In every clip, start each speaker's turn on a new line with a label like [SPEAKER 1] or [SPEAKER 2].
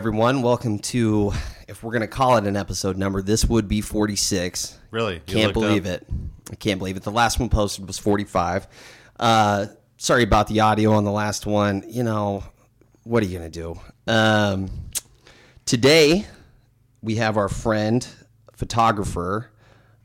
[SPEAKER 1] Hello, everyone. Welcome to, if we're going to call it an episode number, this would be 46.
[SPEAKER 2] Really? You
[SPEAKER 1] Can't believe
[SPEAKER 2] up?
[SPEAKER 1] it. I can't believe it. The last one posted was 45. Uh, sorry about the audio on the last one. You know, what are you going to do? Um, today, we have our friend, photographer,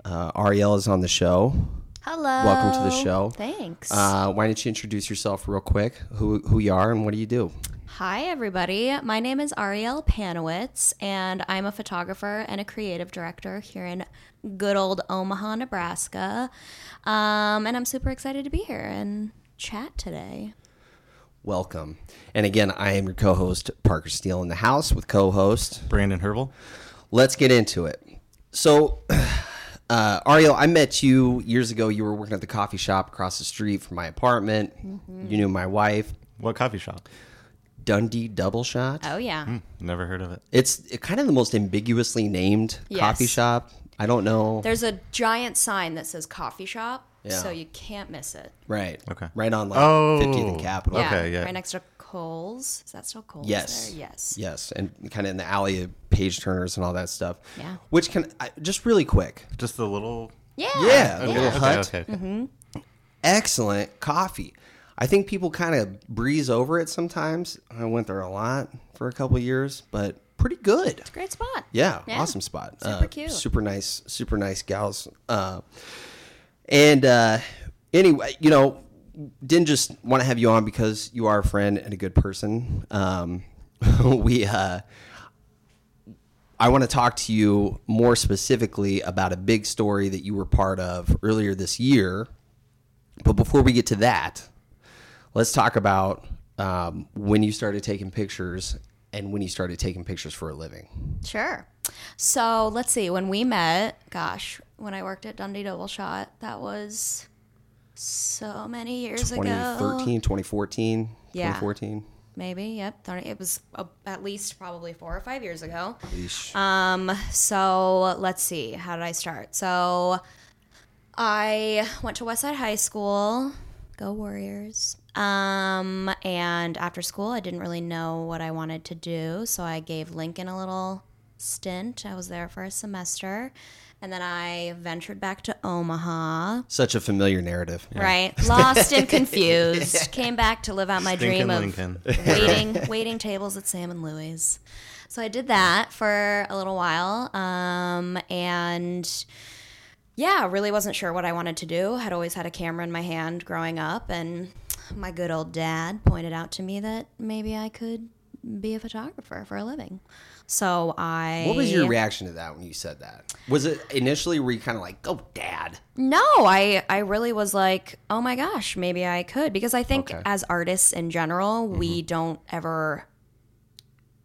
[SPEAKER 1] uh, Ariel is on the show.
[SPEAKER 3] Hello.
[SPEAKER 1] Welcome to the show.
[SPEAKER 3] Thanks.
[SPEAKER 1] Uh, why don't you introduce yourself real quick? Who, who you are and what do you do?
[SPEAKER 3] Hi, everybody. My name is Ariel Panowicz, and I'm a photographer and a creative director here in good old Omaha, Nebraska. Um, and I'm super excited to be here and chat today.
[SPEAKER 1] Welcome. And again, I am your co host, Parker Steele, in the house with co host.
[SPEAKER 2] Brandon Hervel.
[SPEAKER 1] Let's get into it. So, uh, Ariel, I met you years ago. You were working at the coffee shop across the street from my apartment. You knew my wife,
[SPEAKER 2] What coffee shop?
[SPEAKER 1] Dundee Double Shot.
[SPEAKER 3] Oh, yeah.
[SPEAKER 2] Hmm, never heard of it.
[SPEAKER 1] It's kind of the most ambiguously named
[SPEAKER 3] Yes.
[SPEAKER 1] coffee shop. I don't know.
[SPEAKER 3] There's a giant sign that says coffee shop,
[SPEAKER 1] Yeah.
[SPEAKER 3] so you can't miss it.
[SPEAKER 1] right.
[SPEAKER 2] Okay.
[SPEAKER 1] Right on like
[SPEAKER 2] Oh.
[SPEAKER 1] 50th and Capitol.
[SPEAKER 3] Yeah,
[SPEAKER 2] Okay, yeah.
[SPEAKER 3] Right next to Coles. Is that still Coles?
[SPEAKER 1] Yes.
[SPEAKER 3] There? Yes.
[SPEAKER 1] Yes. And kind of in the alley of page turners and all that stuff.
[SPEAKER 3] Yeah.
[SPEAKER 1] Which can, I, just really quick.
[SPEAKER 2] Just the little.
[SPEAKER 3] Yeah.
[SPEAKER 1] Yeah. A
[SPEAKER 2] Okay,
[SPEAKER 1] little
[SPEAKER 2] okay,
[SPEAKER 1] hut.
[SPEAKER 2] okay, okay. Mm-hmm.
[SPEAKER 1] excellent coffee. I think people kind of breeze over it sometimes. I went there a lot for a couple years, but pretty good.
[SPEAKER 3] It's a great spot.
[SPEAKER 1] Yeah,
[SPEAKER 3] Yeah.
[SPEAKER 1] awesome spot.
[SPEAKER 3] Super cute.
[SPEAKER 1] Super nice, super nice gals. Uh, and uh, anyway, you know, didn't just want to have you on because you are a friend and a good person. Um, we, uh, I want to talk to you more specifically about a big story that you were part of earlier this year. But before we get to that, let's talk about um, when you started taking pictures and when you started taking pictures for a living.
[SPEAKER 3] Sure. So let's see. When we met, gosh, when I worked at Dundee Double Shot, that was so many years ago.
[SPEAKER 1] 2013, 2014,
[SPEAKER 3] Yeah.
[SPEAKER 1] 2014.
[SPEAKER 3] Maybe, yep. thirty- It was at least probably four or five years ago.
[SPEAKER 1] Yeesh.
[SPEAKER 3] Um, so let's see. How did I start? So I went to Westside High School. Go Warriors. Um, and after school, I didn't really know what I wanted to do, so I gave Lincoln a little stint. I was there for a semester, and then I ventured back to Omaha.
[SPEAKER 1] Such a familiar narrative.
[SPEAKER 3] Right, lost and confused. Came back to live out my
[SPEAKER 2] Stinking
[SPEAKER 3] dream of
[SPEAKER 2] Lincoln.
[SPEAKER 3] waiting waiting tables at Sam and Louie's. So I did that for a little while, um, and yeah, really wasn't sure what I wanted to do. Had always had a camera in my hand growing up, and my good old dad pointed out to me that maybe I could be a photographer for a living. So I
[SPEAKER 1] What was your reaction to that when you said that? Was it initially were you kind of like, "Oh, dad"?
[SPEAKER 3] No, I I really was like, oh my gosh, maybe I could because I think
[SPEAKER 1] Okay.
[SPEAKER 3] as artists in general, we mm-hmm. don't ever,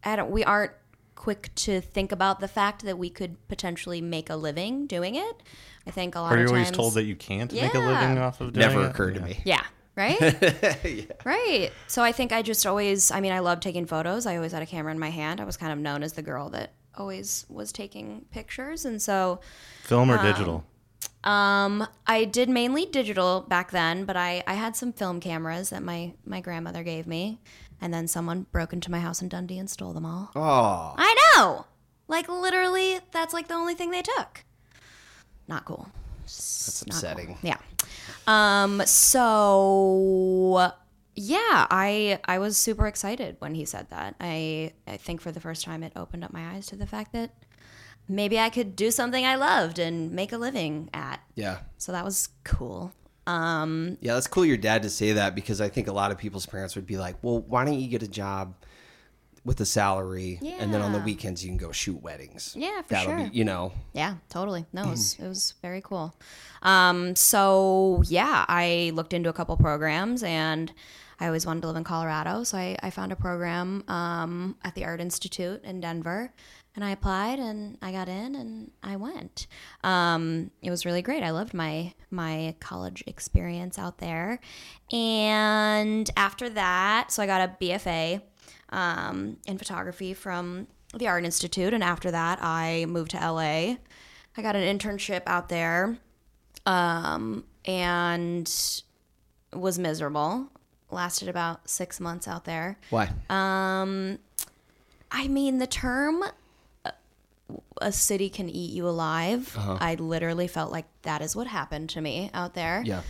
[SPEAKER 3] I don't, we aren't quick to think about the fact that we could potentially make a living doing it. I think a lot
[SPEAKER 2] Are you
[SPEAKER 3] of
[SPEAKER 2] always
[SPEAKER 3] times,
[SPEAKER 2] told that you can't make a living off of doing
[SPEAKER 1] Never
[SPEAKER 2] it?
[SPEAKER 1] occurred to
[SPEAKER 2] Yeah.
[SPEAKER 1] me.
[SPEAKER 3] yeah, right, right. So I think I just always, I mean, I love taking photos. I always had a camera in my hand. I was kind of known as the girl that always was taking pictures, and so.
[SPEAKER 2] Film or digital?
[SPEAKER 3] Um, I did mainly digital back then, but I, I had some film cameras that my, my grandmother gave me. And then someone broke into my house in Dundee and stole them all.
[SPEAKER 1] Oh,
[SPEAKER 3] I know! Like, literally, that's like the only thing they took. Not cool.
[SPEAKER 1] that's upsetting.
[SPEAKER 3] Yeah. Um, so yeah, I I was super excited when he said that. I I think for the first time it opened up my eyes to the fact that maybe I could do something I loved and make a living at.
[SPEAKER 1] Yeah.
[SPEAKER 3] So that was cool.
[SPEAKER 1] Um, yeah, that's cool your dad to say that because I think a lot of people's parents would be like, "Well, why don't you get a job with a salary and then on the weekends you can go shoot weddings?"
[SPEAKER 3] Yeah, for
[SPEAKER 1] That'll
[SPEAKER 3] sure.
[SPEAKER 1] be, you know.
[SPEAKER 3] Yeah, totally. No, it was, it was very cool. Um, so yeah, I looked into a couple programs and I always wanted to live in Colorado. So I, I found a program um, at the Art Institute in Denver and I applied and I got in and I went. Um, it was really great. I loved my my college experience out there. And after that, so I got a BFA um, in photography from the Art Institute. And after that, I moved to LA. I got an internship out there um, and was miserable. Lasted about six months out there.
[SPEAKER 1] Why?
[SPEAKER 3] Um, I mean, the term uh, a city can eat you alive, I literally felt like that is what happened to me out there.
[SPEAKER 1] Yeah.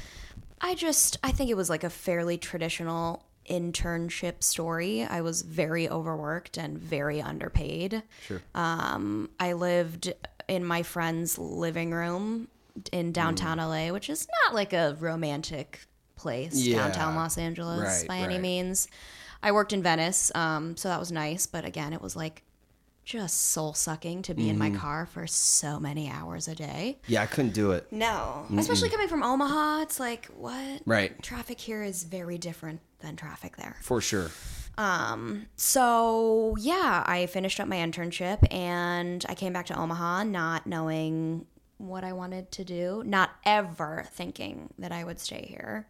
[SPEAKER 3] I just, I think it was like a fairly traditional internship story. I was very overworked and very underpaid.
[SPEAKER 1] Sure.
[SPEAKER 3] Um, I lived in my friend's living room in downtown LA, which is not like a romantic place,
[SPEAKER 1] Yeah.
[SPEAKER 3] downtown Los Angeles
[SPEAKER 1] Right,
[SPEAKER 3] by any means. I worked in Venice, um, so that was nice, but again, it was like just soul sucking to be in my
[SPEAKER 1] Mm-hmm.
[SPEAKER 3] car for so many hours a day.
[SPEAKER 1] Yeah, I couldn't do it.
[SPEAKER 3] No, especially coming from Omaha, it's like what?
[SPEAKER 1] Right.
[SPEAKER 3] Traffic here is very different than traffic there.
[SPEAKER 1] For sure.
[SPEAKER 3] So, yeah, I finished up my internship and I came back to Omaha not knowing what I wanted to do, not ever thinking that I would stay here.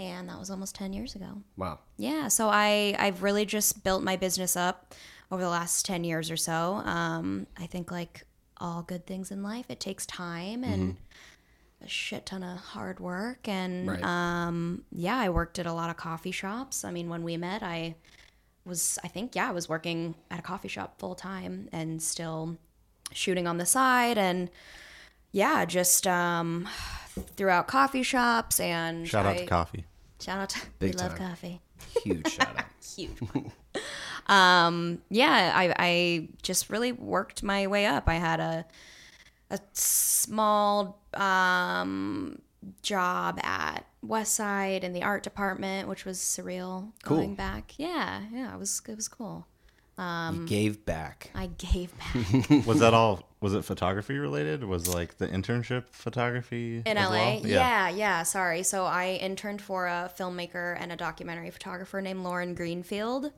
[SPEAKER 3] And that was almost 10 years ago.
[SPEAKER 1] Wow.
[SPEAKER 3] Yeah, so I I've really just built my business up over the last 10 years or so. Um, I think like all good things in life, it takes time and a shit ton of hard work and
[SPEAKER 1] Right.
[SPEAKER 3] um, yeah, I worked at a lot of coffee shops. I mean, when we met, I was I think yeah, I was working at a coffee shop full time and still shooting on the side and yeah, just um throughout coffee shops and
[SPEAKER 2] Shout out
[SPEAKER 3] I-
[SPEAKER 2] to coffee.
[SPEAKER 3] Shout out to
[SPEAKER 1] Big
[SPEAKER 3] we love coffee
[SPEAKER 1] Huge shout out.
[SPEAKER 3] huge. um, yeah, I, I just really worked my way up. I had a a small um, job at Westside in the art department, which was surreal.
[SPEAKER 1] Cool.
[SPEAKER 3] Going back, yeah, yeah, it was it was cool.
[SPEAKER 1] you gave back.
[SPEAKER 3] I gave back
[SPEAKER 2] Was that all? Was it photography related? Was like the internship photography
[SPEAKER 3] in
[SPEAKER 2] as
[SPEAKER 3] LA.
[SPEAKER 2] well?
[SPEAKER 3] Yeah, yeah. Sorry. So I interned for a filmmaker and a documentary photographer named Lauren Greenfield.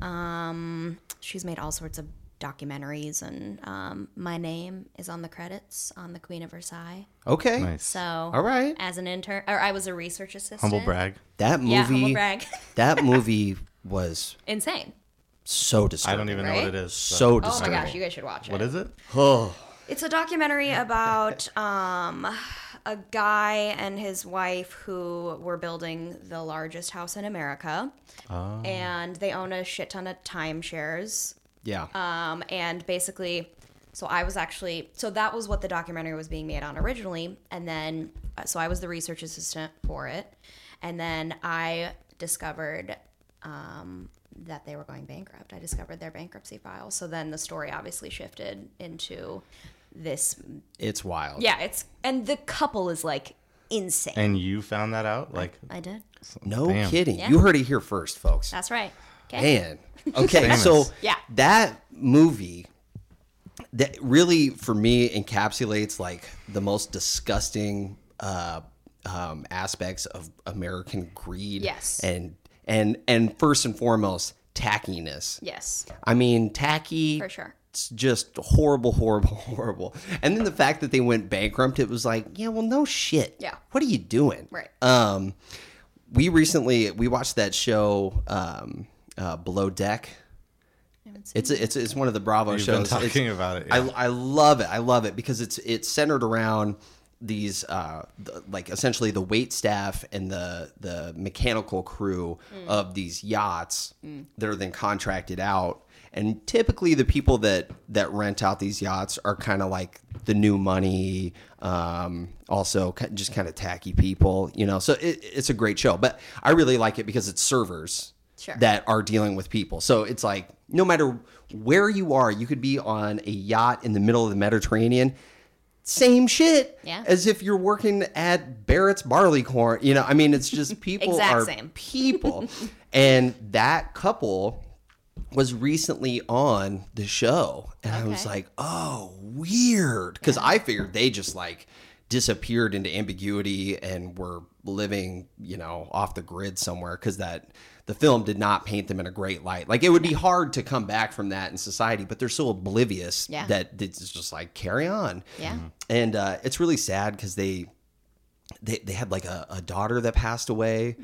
[SPEAKER 3] Um, she's made all sorts of documentaries, and um, my name is on the credits on The Queen of Versailles.
[SPEAKER 1] Okay.
[SPEAKER 2] Nice.
[SPEAKER 3] So,
[SPEAKER 1] All right.
[SPEAKER 3] as an intern, or I was a research assistant.
[SPEAKER 2] Humble brag.
[SPEAKER 1] That movie.
[SPEAKER 3] Yeah, humble brag.
[SPEAKER 1] that movie was
[SPEAKER 3] Insane.
[SPEAKER 1] so disturbing.
[SPEAKER 2] I don't even know what it is.
[SPEAKER 1] So disgusting.
[SPEAKER 3] Oh my gosh, you guys should watch it.
[SPEAKER 2] What is it?
[SPEAKER 1] Oh,
[SPEAKER 3] It's a documentary about um, a guy and his wife who were building the largest house in America. And they own a shit ton of timeshares.
[SPEAKER 1] Yeah.
[SPEAKER 3] Um, and basically, so I was actually, so that was what the documentary was being made on originally. And then, uh, so I was the research assistant for it. And then I discovered um, that they were going bankrupt. I discovered their bankruptcy file. So then the story obviously shifted into this.
[SPEAKER 1] it's wild.
[SPEAKER 3] Yeah, it's, and the couple is like insane.
[SPEAKER 2] And you found that out? Like,
[SPEAKER 3] I did.
[SPEAKER 1] No
[SPEAKER 2] Damn.
[SPEAKER 1] kidding.
[SPEAKER 3] Yeah.
[SPEAKER 1] You heard it here first, folks.
[SPEAKER 3] That's right. Okay.
[SPEAKER 1] Man. Okay,
[SPEAKER 2] Famous.
[SPEAKER 1] so
[SPEAKER 3] Yeah.
[SPEAKER 1] that movie that really for me encapsulates like the most disgusting uh, um, aspects of American greed.
[SPEAKER 3] Yes.
[SPEAKER 1] And and and first and foremost, tackiness.
[SPEAKER 3] Yes,
[SPEAKER 1] I mean, tacky.
[SPEAKER 3] for sure.
[SPEAKER 1] It's just horrible, horrible, horrible. And then the fact that they went bankrupt, it was like, yeah, well, no shit.
[SPEAKER 3] Yeah.
[SPEAKER 1] What are you doing?
[SPEAKER 3] Right.
[SPEAKER 1] Um, we recently we watched that show, um, uh, Below Deck. It's it's it's one of the Bravo
[SPEAKER 2] You've
[SPEAKER 1] shows.
[SPEAKER 2] been
[SPEAKER 1] It's-
[SPEAKER 2] talking about it, yeah.
[SPEAKER 1] I I love it. I love it because it's it's centered around these uh the, like essentially the wait staff and the the mechanical crew of these yachts that are then contracted out and typically the people that that rent out these yachts are kind of like the new money um also just kind of tacky people you know so it, it's a great show but i really like it because it's servers
[SPEAKER 3] Sure.
[SPEAKER 1] that are dealing with people. So it's like no matter where you are, you could be on a yacht in the middle of the Mediterranean. Same shit
[SPEAKER 3] Yeah.
[SPEAKER 1] as if you're working at Barrett's Barleycorn. You know, I mean, it's just people
[SPEAKER 3] Exact
[SPEAKER 1] are
[SPEAKER 3] same.
[SPEAKER 1] people. and that couple was recently on the show. And I was like, oh, weird. Because I figured they just like disappeared into ambiguity and were living, you know, off the grid somewhere because that the film did not paint them in a great light. Like it would be hard to come back from that in society, but they're so oblivious
[SPEAKER 3] Yeah.
[SPEAKER 1] that it's just like carry on.
[SPEAKER 3] Yeah.
[SPEAKER 1] And uh, it's really sad because they they they had like a, a daughter that passed away,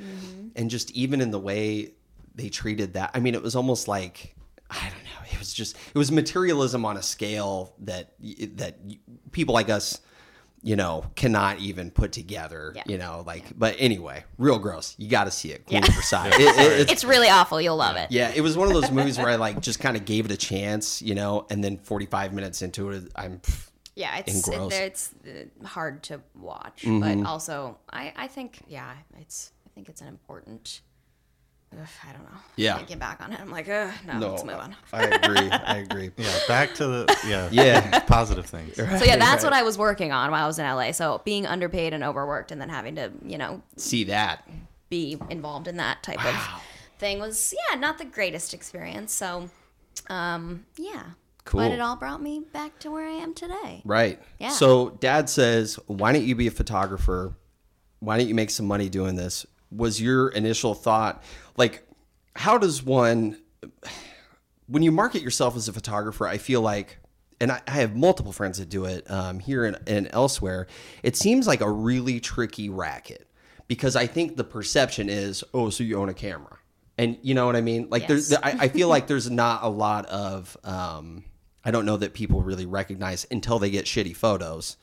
[SPEAKER 1] and just even in the way they treated that, I mean, it was almost like I don't know. It was just it was materialism on a scale that that people like us you know, cannot even put together.
[SPEAKER 3] Yeah.
[SPEAKER 1] You know, like. But anyway, real gross. You got to see it. Queen
[SPEAKER 3] Yeah.
[SPEAKER 1] Versailles. It- it- it's
[SPEAKER 3] It's really awful. You'll love it.
[SPEAKER 1] yeah, it was one of those movies where I like just kind of gave it a chance, you know, and then 45 minutes into it, I'm
[SPEAKER 3] Yeah, it's it,
[SPEAKER 1] gross.
[SPEAKER 3] it's uh, hard to watch,
[SPEAKER 1] Mm-hmm.
[SPEAKER 3] but also I I think yeah, it's I think it's an important. Ugh, I don't know.
[SPEAKER 1] Yeah.
[SPEAKER 3] Thinking back on it, I'm like, Ugh, no, let's move on.
[SPEAKER 1] I agree. I agree.
[SPEAKER 2] Yeah, back to the yeah
[SPEAKER 1] Yeah.
[SPEAKER 2] positive things.
[SPEAKER 3] So yeah, that's what I was working on while I was in LA. So being underpaid and overworked, and then having to you know
[SPEAKER 1] See that.
[SPEAKER 3] be involved in that type of thing was yeah not the greatest experience. So um yeah,
[SPEAKER 1] Cool.
[SPEAKER 3] But it all brought me back to where I am today.
[SPEAKER 1] Right.
[SPEAKER 3] Yeah.
[SPEAKER 1] So dad says, why don't you be a photographer? Why don't you make some money doing this? Was your initial thought like, how does one, when you market yourself as a photographer, I feel like, and I, I have multiple friends that do it um, here and, and elsewhere, it seems like a really tricky racket because I think the perception is, oh, so you own a camera. And you know what I mean? Like
[SPEAKER 3] Yes.
[SPEAKER 1] there's, I, I feel like there's not a lot of, um, I don't know that people really recognize until they get shitty photos.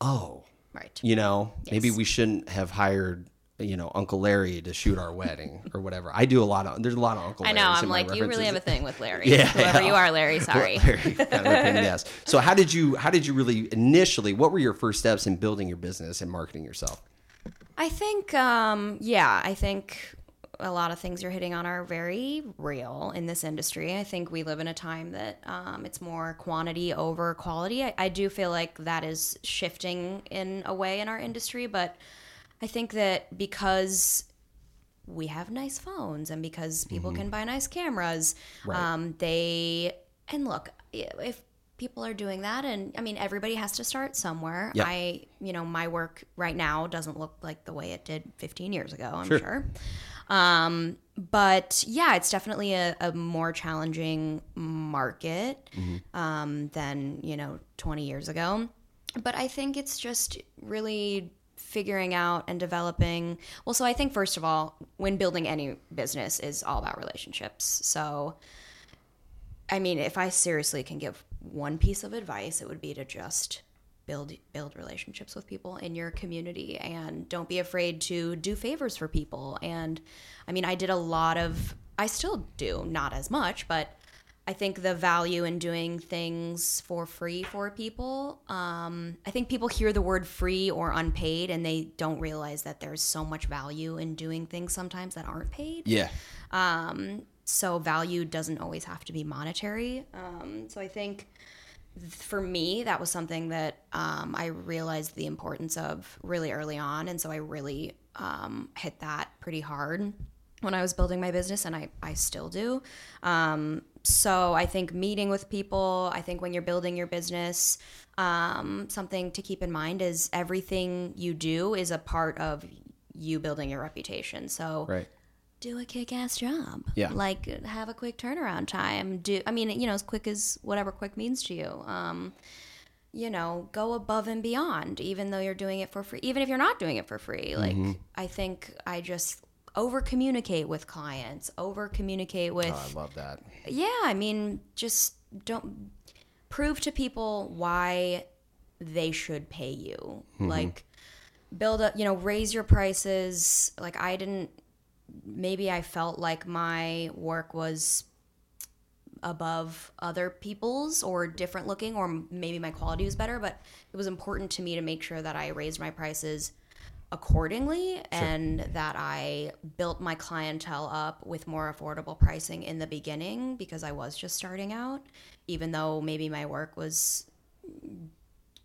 [SPEAKER 1] Oh,
[SPEAKER 3] Right.
[SPEAKER 1] you know, maybe we shouldn't have hired, you know, Uncle Larry to shoot our wedding or whatever. I do a lot of, there's a lot of Uncle
[SPEAKER 3] Larry.
[SPEAKER 1] I
[SPEAKER 3] know.
[SPEAKER 1] in
[SPEAKER 3] I'm like, you really have a thing with Larry.
[SPEAKER 1] Yeah,
[SPEAKER 3] Whoever
[SPEAKER 1] yeah.
[SPEAKER 3] you are, Larry. Sorry.
[SPEAKER 1] Larry, kind of a pain in the ass. So how did you, how did you really initially, what were your first steps in building your business and marketing yourself?
[SPEAKER 3] I think, um, yeah, I think a lot of things you're hitting on are very real in this industry. I think we live in a time that um, it's more quantity over quality. I, I do feel like that is shifting in a way in our industry, but I think that because we have nice phones and because people can buy nice cameras,
[SPEAKER 1] Right.
[SPEAKER 3] um, they and look if people are doing that and i mean everybody has to start somewhere
[SPEAKER 1] Yeah.
[SPEAKER 3] i you know my work right now doesn't look like the way it did 15 years ago i'm
[SPEAKER 1] Sure.
[SPEAKER 3] sure, um, but yeah it's definitely a, a more challenging market um, than you know 20 years ago but i think it's just really figuring out and developing well so i think first of all when building any business is all about relationships so I mean, if I seriously can give one piece of advice, it would be to just build build relationships with people in your community and don't be afraid to do favors for people. And I mean, I did a lot of I still do, not as much, but I think the value in doing things for free for people. Um, I think people hear the word free or unpaid and they don't realize that there's so much value in doing things sometimes that aren't paid
[SPEAKER 1] Yeah.
[SPEAKER 3] so value doesn't always have to be monetary. Um, so I think for me, that was something that um, I realized the importance of really early on. And so I really um, hit that pretty hard when I was building my business, and I, I still do. Um, so I think meeting with people, I think when you're building your business, um, something to keep in mind is everything you do is a part of you building your reputation. So
[SPEAKER 1] Right.
[SPEAKER 3] do a kick-ass job.
[SPEAKER 1] Yeah.
[SPEAKER 3] Like have a quick turnaround time. Do I mean, you know, as quick as whatever quick means to you. Um, you know, go above and beyond, even though you're doing it for free. Even if you're not doing it for free. Like I think I just over communicate with clients, over communicate with
[SPEAKER 1] Oh, I love that.
[SPEAKER 3] yeah, I mean, just don't prove to people why they should pay you. Mm-hmm. Like, build up, you know, raise your prices. Like, I didn't, maybe I felt like my work was above other people's or different looking, or maybe my quality was better, but it was important to me to make sure that I raised my prices accordingly and that I built my clientele up with more affordable pricing in the beginning because I was just starting out, even though maybe my work was.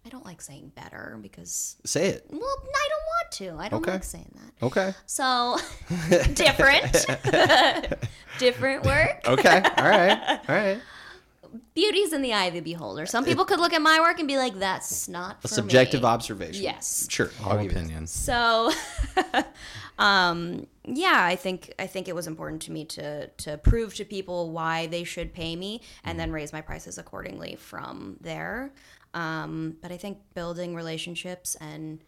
[SPEAKER 3] I don't like saying better because,
[SPEAKER 1] Say it.
[SPEAKER 3] well, I don't want to. I don't
[SPEAKER 1] Okay.
[SPEAKER 3] like saying that.
[SPEAKER 1] Okay.
[SPEAKER 3] So, different. different work.
[SPEAKER 1] Okay. All right. All right.
[SPEAKER 3] Beauty's in the eye of the beholder. Some people could look at my work and be like, that's not
[SPEAKER 1] A subjective
[SPEAKER 3] me.
[SPEAKER 1] observation.
[SPEAKER 3] Yes.
[SPEAKER 1] Sure. I'll
[SPEAKER 2] All
[SPEAKER 1] give
[SPEAKER 2] opinions.
[SPEAKER 3] So, um, yeah, I think I think it was important to me to to prove to people why they should pay me, and then raise my prices accordingly from there. Um, but I think building relationships and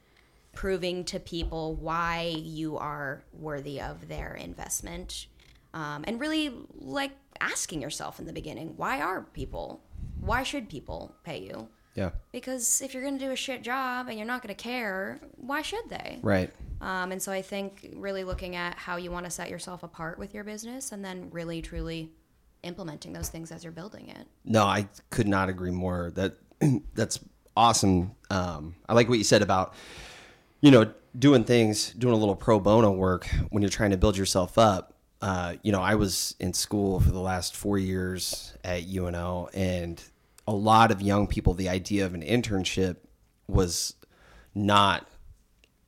[SPEAKER 3] proving to people why you are worthy of their investment, um, and really like asking yourself in the beginning, why are people, why should people pay you?
[SPEAKER 1] Yeah.
[SPEAKER 3] Because if you're going to do a shit job and you're not going to care, why should they?
[SPEAKER 1] Right.
[SPEAKER 3] Um, and so I think really looking at how you want to set yourself apart with your business and then really truly implementing those things as you're building it.
[SPEAKER 1] No, I could not agree more. That that's awesome. Um, I like what you said about you know doing things, doing a little pro bono work when you're trying to build yourself up. Uh, you know, I was in school for the last four years at UNO, and a lot of young people, the idea of an internship was not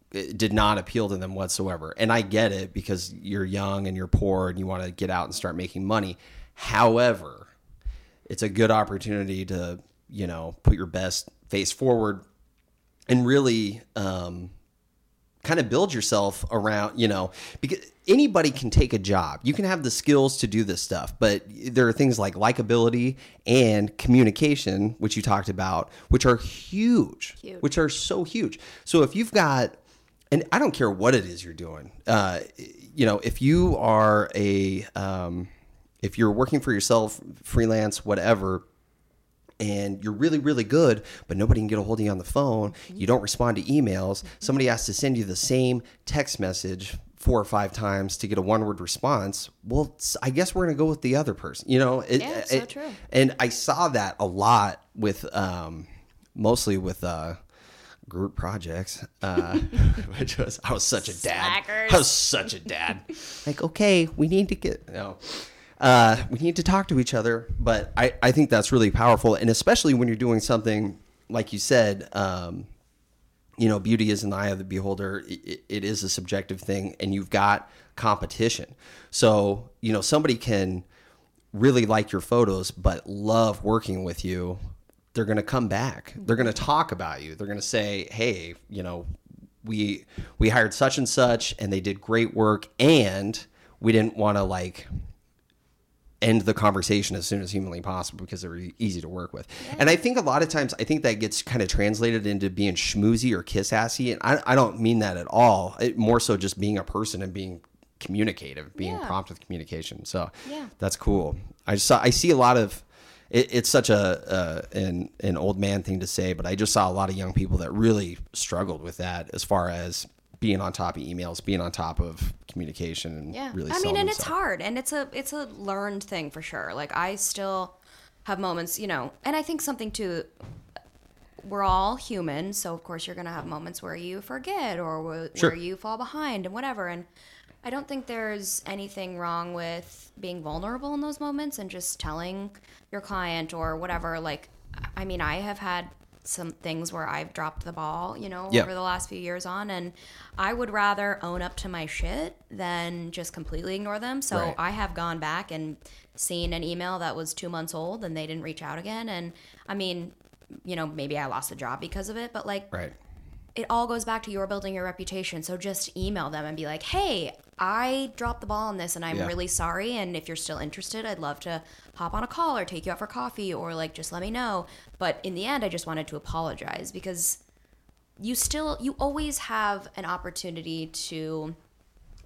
[SPEAKER 1] did not appeal to them whatsoever. And I get it because you're young and you're poor and you want to get out and start making money. However, it's a good opportunity to, you know, put your best face forward and really um, kind of build yourself around, you know, because anybody can take a job. You can have the skills to do this stuff, but there are things like likability and communication, which you talked about, which are huge,
[SPEAKER 3] Huge.
[SPEAKER 1] which are so huge. So if you've got, and I don't care what it is you're doing, uh, you know, if you are a, um, if you're working for yourself, freelance, whatever, and you're really, really good, but nobody can get a hold of you on the phone. You don't respond to emails. Somebody has to send you the same text message four or five times to get a one word response. Well, I guess we're going to go with the other person. You know, it,
[SPEAKER 3] Yeah, so
[SPEAKER 1] it-
[SPEAKER 3] true.
[SPEAKER 1] And I saw that a lot with, um, mostly with, uh, group projects, uh, which was, I was such a dad.
[SPEAKER 3] Slackers.
[SPEAKER 1] I was such a dad. like, okay, we need to get, no uh, we need to talk to each other. But I, I think that's really powerful. And especially when you're doing something, like you said, um, you know, beauty is in the eye of the beholder. It, it is a subjective thing, and you've got competition. So, you know, somebody can really like your photos, but love working with you. They're going to come back. They're going to talk about you. They're going to say, hey, you know, we we hired such and such and they did great work and we didn't want to like end the conversation as soon as humanly possible because they were e- easy to work with. And I think a lot of times I think that gets kind of translated into being schmoozy or kiss assy. And I, I don't mean that at all. It, more so just being a person and being communicative, being
[SPEAKER 3] Yeah.
[SPEAKER 1] prompt with communication. So
[SPEAKER 3] Yeah.
[SPEAKER 1] that's cool. I just saw, I see a lot of, it, it's such a, uh, an, an old man thing to say, but I just saw a lot of young people that really struggled with that as far as being on top of emails, being on top of communication and
[SPEAKER 3] Yeah.
[SPEAKER 1] really
[SPEAKER 3] I mean, and it's hard and it's a it's a learned thing for sure. Like I still have moments, you know, and I think something too we're all human, so of course you're going to have moments where you forget or where,
[SPEAKER 1] Sure.
[SPEAKER 3] where you fall behind and whatever and I don't think there's anything wrong with being vulnerable in those moments and just telling your client or whatever like I mean, I have had some things where I've dropped the ball, you know,
[SPEAKER 1] Yeah.
[SPEAKER 3] over the last few years on and I would rather own up to my shit than just completely ignore them. So
[SPEAKER 1] Right.
[SPEAKER 3] I have gone back and seen an email that was 2 months old and they didn't reach out again and I mean, you know, maybe I lost a job because of it, but like
[SPEAKER 1] Right.
[SPEAKER 3] it all goes back to your building your reputation. So just email them and be like, "Hey, I dropped the ball on this, and I'm
[SPEAKER 1] Yeah.
[SPEAKER 3] really sorry. And if you're still interested, I'd love to hop on a call or take you out for coffee, or like just let me know." But in the end, I just wanted to apologize because you still you always have an opportunity to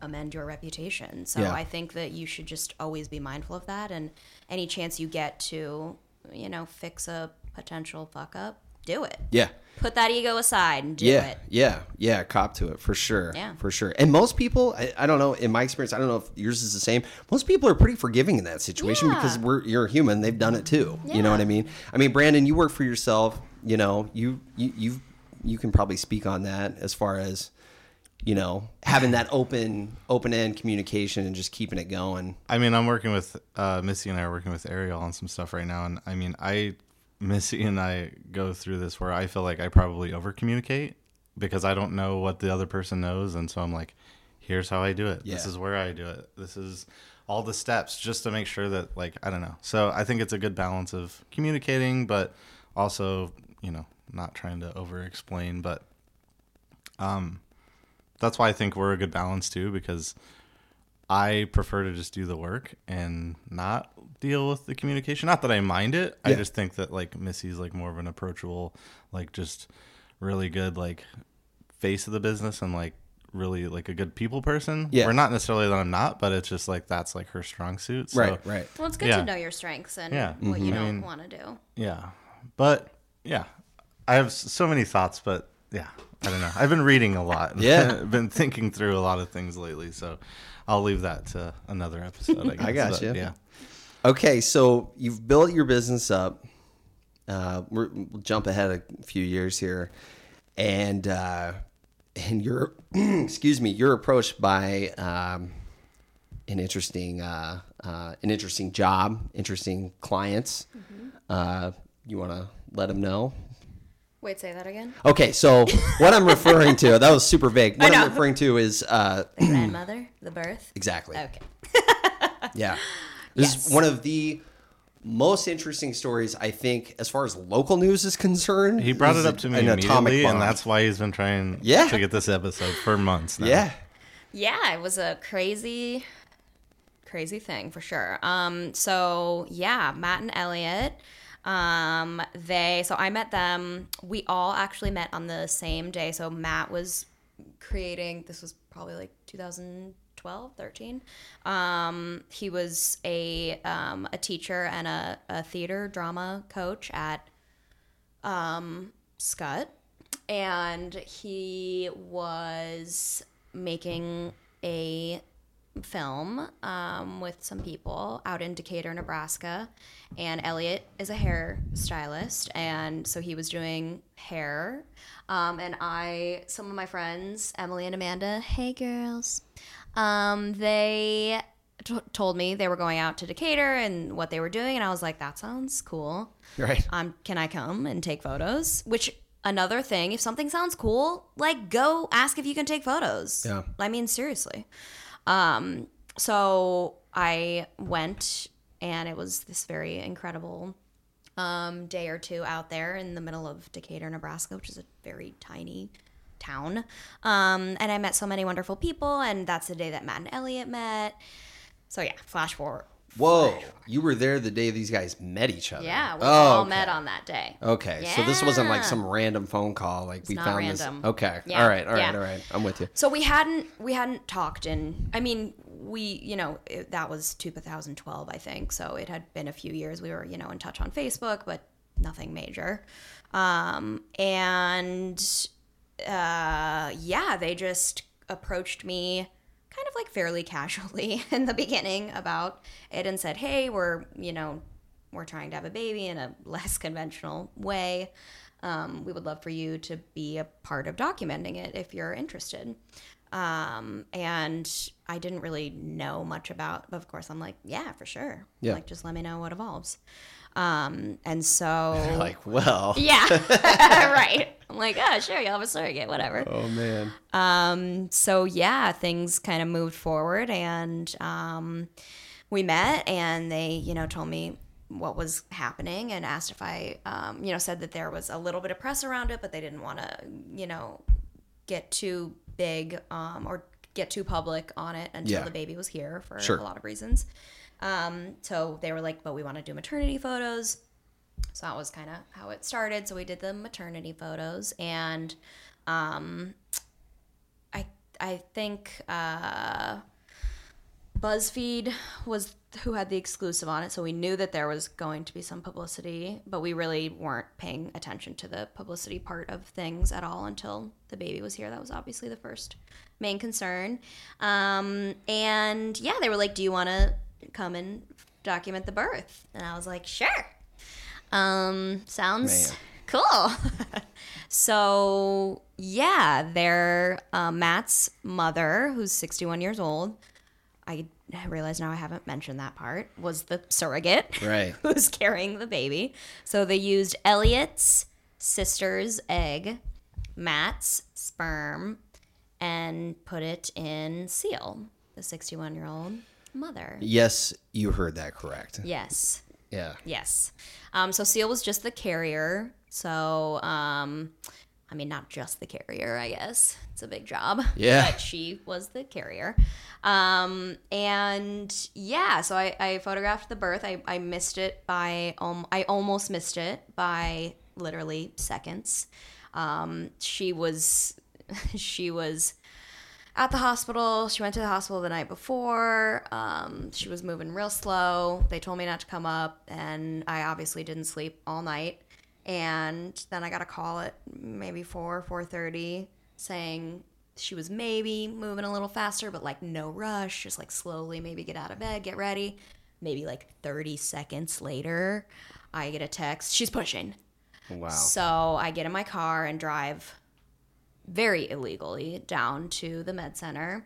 [SPEAKER 3] amend your reputation. So
[SPEAKER 1] Yeah.
[SPEAKER 3] I think that you should just always be mindful of that, and any chance you get to, you know, fix a potential fuck up, do it
[SPEAKER 1] Yeah.
[SPEAKER 3] Put that ego aside and do
[SPEAKER 1] yeah,
[SPEAKER 3] it.
[SPEAKER 1] Yeah, yeah, cop to it for sure.
[SPEAKER 3] Yeah.
[SPEAKER 1] for sure. And most people, I, I don't know, in my experience, I don't know if yours is the same. Most people are pretty forgiving in that situation
[SPEAKER 3] Yeah.
[SPEAKER 1] because we're you're human. They've done it too. You know what I mean? I mean, Brandon, you work for yourself. You know, you you you you can probably speak on that as far as you know having that open open end communication and just keeping it going.
[SPEAKER 2] I mean, I'm working with uh, Missy and I are working with Ariel on some stuff right now, and I mean, I Missy and I go through this where I feel like I probably over communicate because I don't know what the other person knows, and so I'm like, here's how I do it. This is where I do it. This is all the steps just to make sure that like I don't know. So I think it's a good balance of communicating, but also you know not trying to over explain, but um, that's why I think we're a good balance too because I prefer to just do the work and not deal with the communication. Not that I mind it. I just think that like Missy's like more of an approachable, like just really good like face of the business and like really like a good people person.
[SPEAKER 1] Yeah.
[SPEAKER 2] We're not necessarily that I'm not, but it's just like that's like her strong suit. So,
[SPEAKER 1] right, right.
[SPEAKER 3] Well, it's good
[SPEAKER 2] Yeah.
[SPEAKER 3] to know your strengths and
[SPEAKER 2] Yeah.
[SPEAKER 3] what you
[SPEAKER 2] Mhm. I
[SPEAKER 3] don't
[SPEAKER 2] mean-
[SPEAKER 3] want to do.
[SPEAKER 2] Yeah. But yeah, I have so many thoughts, but yeah, I don't know. I've been reading a lot.
[SPEAKER 1] Yeah.
[SPEAKER 2] I've been thinking through a lot of things lately, so I'll leave that to another episode. I, guess.
[SPEAKER 1] I got
[SPEAKER 2] But,
[SPEAKER 1] you.
[SPEAKER 2] Yeah.
[SPEAKER 1] Okay, so you've built your business up. Uh, we're, we'll jump ahead a few years here, and uh, and you're excuse me, you're approached by um, an interesting uh, uh, an interesting job, interesting clients. Uh, you want to let them know?
[SPEAKER 3] Wait, say that again.
[SPEAKER 1] Okay, so what I'm referring to that was super vague. What
[SPEAKER 3] I
[SPEAKER 1] I'm referring to is uh,
[SPEAKER 3] The grandmother, the birth.
[SPEAKER 1] exactly.
[SPEAKER 3] Okay.
[SPEAKER 1] Yeah. This
[SPEAKER 3] Yes.
[SPEAKER 1] is one of the most interesting stories, I think, as far as local news is concerned.
[SPEAKER 2] He brought it up to me
[SPEAKER 1] an atomic
[SPEAKER 2] immediately, and that's why he's been trying
[SPEAKER 1] Yeah.
[SPEAKER 2] to get this episode for months now.
[SPEAKER 1] Yeah.
[SPEAKER 3] Yeah, it was a crazy, crazy thing for sure. Um, so yeah, Matt and Elliot, um, they so I met them. We all actually met on the same day. So Matt was creating. This was probably like 2012, 13. Um, he was a um, a teacher and a, a theater drama coach at um, Scott, and he was making a film um, with some people out in Decatur, Nebraska. And Elliot is a hair stylist, and so he was doing hair. Um, and I, some of my friends, Emily and Amanda, hey girls, um, they t- told me they were going out to Decatur and what they were doing, and I was like, that sounds cool
[SPEAKER 1] Right.
[SPEAKER 3] um, can I come and take photos? Which another thing, if something sounds cool, like go ask if you can take photos.
[SPEAKER 1] Yeah.
[SPEAKER 3] I mean, seriously. Um, so I went and it was this very incredible um, day or two out there in the middle of Decatur, Nebraska, which is a very tiny town. Um, and I met so many wonderful people, and that's the day that Matt and Elliot met. So yeah, flash forward.
[SPEAKER 1] Whoa. You were there the day these guys met each other.
[SPEAKER 3] Yeah, we
[SPEAKER 1] Oh,
[SPEAKER 3] all
[SPEAKER 1] okay.
[SPEAKER 3] met on that day.
[SPEAKER 1] Okay. So this wasn't like some random phone call. Like we
[SPEAKER 3] not
[SPEAKER 1] found
[SPEAKER 3] random.
[SPEAKER 1] this. Okay.
[SPEAKER 3] Yeah,
[SPEAKER 1] All right. All right.
[SPEAKER 3] yeah.
[SPEAKER 1] All right. I'm with you.
[SPEAKER 3] So we hadn't we hadn't talked in. I mean, we you know it, that was 2012, I think. So it had been a few years. We were you know in touch on Facebook, but nothing major. Um, and uh, yeah, they just approached me kind of like fairly casually in the beginning about it and said, "Hey, we're you know we're trying to have a baby in a less conventional way." Um, we would love for you to be a part of documenting it if you're interested. Um, and I didn't really know much about, but of course I'm like, yeah, for sure.
[SPEAKER 1] Yeah.
[SPEAKER 3] Like, just let me know what evolves. Um, and so,
[SPEAKER 1] Like, well.
[SPEAKER 3] yeah, right. I'm like, oh, sure, you'll have a surrogate, whatever.
[SPEAKER 1] Oh man.
[SPEAKER 3] Um, so yeah, things kind of moved forward and um, we met and they, you know, told me what was happening and asked if I, um, you know, said that there was a little bit of press around it, but they didn't want to, you know, get too big um, or get too public on it until
[SPEAKER 1] Yeah.
[SPEAKER 3] the baby was here for
[SPEAKER 1] Sure.
[SPEAKER 3] a lot of reasons. Um, so they were like, but we want to do maternity photos. So that was kind of how it started. So we did the maternity photos and um, I I think uh, BuzzFeed was who had the exclusive on it, so we knew that there was going to be some publicity, but we really weren't paying attention to the publicity part of things at all until the baby was here. That was obviously the first main concern. Um, and yeah, they were like, "Do you want to come and document the birth?" And I was like, "Sure." Um, sounds
[SPEAKER 1] Man.
[SPEAKER 3] cool. so yeah, they're uh, Matt's mother, who's 61 years old. I realize now I haven't mentioned that part. Was the surrogate
[SPEAKER 1] Right.
[SPEAKER 3] who's carrying the baby? So they used Elliot's sister's egg, Matt's sperm, and put it in Seal, the 61 year old mother.
[SPEAKER 1] Yes, you heard that correct.
[SPEAKER 3] Yes.
[SPEAKER 1] Yeah.
[SPEAKER 3] Yes. Um, so Seal was just the carrier. So, um, I mean, not just the carrier, I guess. It's a big job.
[SPEAKER 1] Yeah.
[SPEAKER 3] But she was the carrier. Um, and yeah, so I, I photographed the birth. I, I missed it by, um, I almost missed it by literally seconds. Um, she was, she was at the hospital. She went to the hospital the night before. Um, she was moving real slow. They told me not to come up, and I obviously didn't sleep all night. and then I got a call at maybe four four thirty saying she was maybe moving a little faster, but like no rush, just like slowly maybe get out of bed, get ready. Maybe like thirty seconds later, I get a text. She's pushing.
[SPEAKER 1] Wow.
[SPEAKER 3] So I get in my car and drive very illegally down to the med center.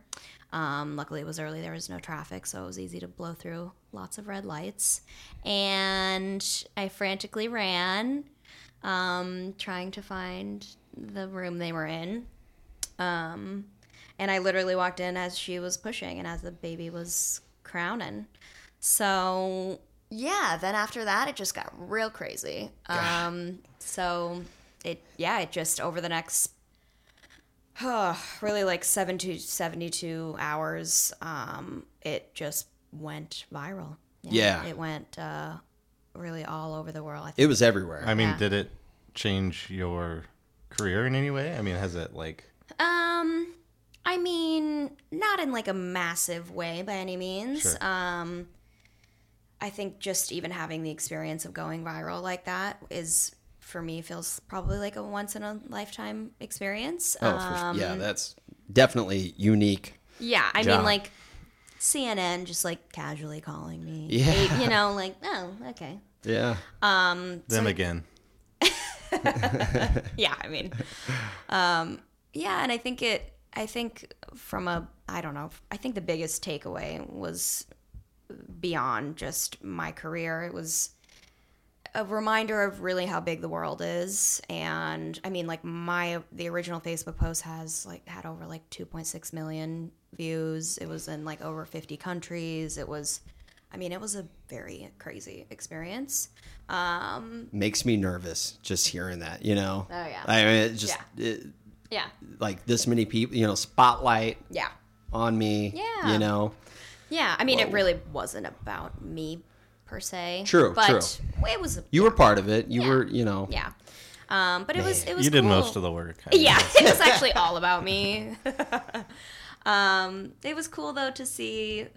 [SPEAKER 3] Um, luckily, it was early. There was no traffic, so it was easy to blow through lots of red lights. And I frantically ran, um, trying to find the room they were in. Um, and I literally walked in as she was pushing and as the baby was crowning. So yeah, then after that, it just got real crazy. Um, so it yeah, it just over the next really like seven to seventy two hours, um, it just went viral.
[SPEAKER 1] Yeah.
[SPEAKER 3] it went uh, really all over the world. I think.
[SPEAKER 1] it was everywhere.
[SPEAKER 2] I mean,
[SPEAKER 3] Yeah.
[SPEAKER 2] did it change your career in any way? I mean, has it like
[SPEAKER 3] Um, I mean, not in like a massive way by any means.
[SPEAKER 2] Sure.
[SPEAKER 3] Um, I think just even having the experience of going viral like that is for me feels probably like a once in a lifetime experience.
[SPEAKER 1] oh, for,
[SPEAKER 3] um,
[SPEAKER 1] yeah, that's definitely unique.
[SPEAKER 3] yeah. I
[SPEAKER 1] job.
[SPEAKER 3] mean, like CNN just like casually calling me.
[SPEAKER 1] Yeah.
[SPEAKER 3] Eight- you know, like oh, okay.
[SPEAKER 1] Yeah.
[SPEAKER 3] Um,
[SPEAKER 2] them again?
[SPEAKER 3] yeah i mean um yeah and i think it i think from a i don't know i think the biggest takeaway was beyond just my career it was a reminder of really how big the world is. And i mean like my the original facebook post has like had over like 2.6 million views. It was in like over 50 countries. It was i mean it was a very crazy experience. Um
[SPEAKER 1] Makes me nervous just hearing that, you know?
[SPEAKER 3] Oh, yeah.
[SPEAKER 1] I mean, it just, it,
[SPEAKER 3] yeah.
[SPEAKER 1] like this many people, you know, spotlight
[SPEAKER 3] yeah.
[SPEAKER 1] on me,
[SPEAKER 3] Yeah.
[SPEAKER 1] you know?
[SPEAKER 3] Yeah, I mean, it really wasn't about me per se.
[SPEAKER 1] True,
[SPEAKER 3] but
[SPEAKER 1] true.
[SPEAKER 3] it was.
[SPEAKER 1] You were part of it. You
[SPEAKER 3] Yeah.
[SPEAKER 1] were, you know.
[SPEAKER 3] yeah, um, but it was it was.
[SPEAKER 2] You did
[SPEAKER 3] cool.
[SPEAKER 2] most of the work. I
[SPEAKER 3] Yeah, it was actually all about me. um, it was cool though to see.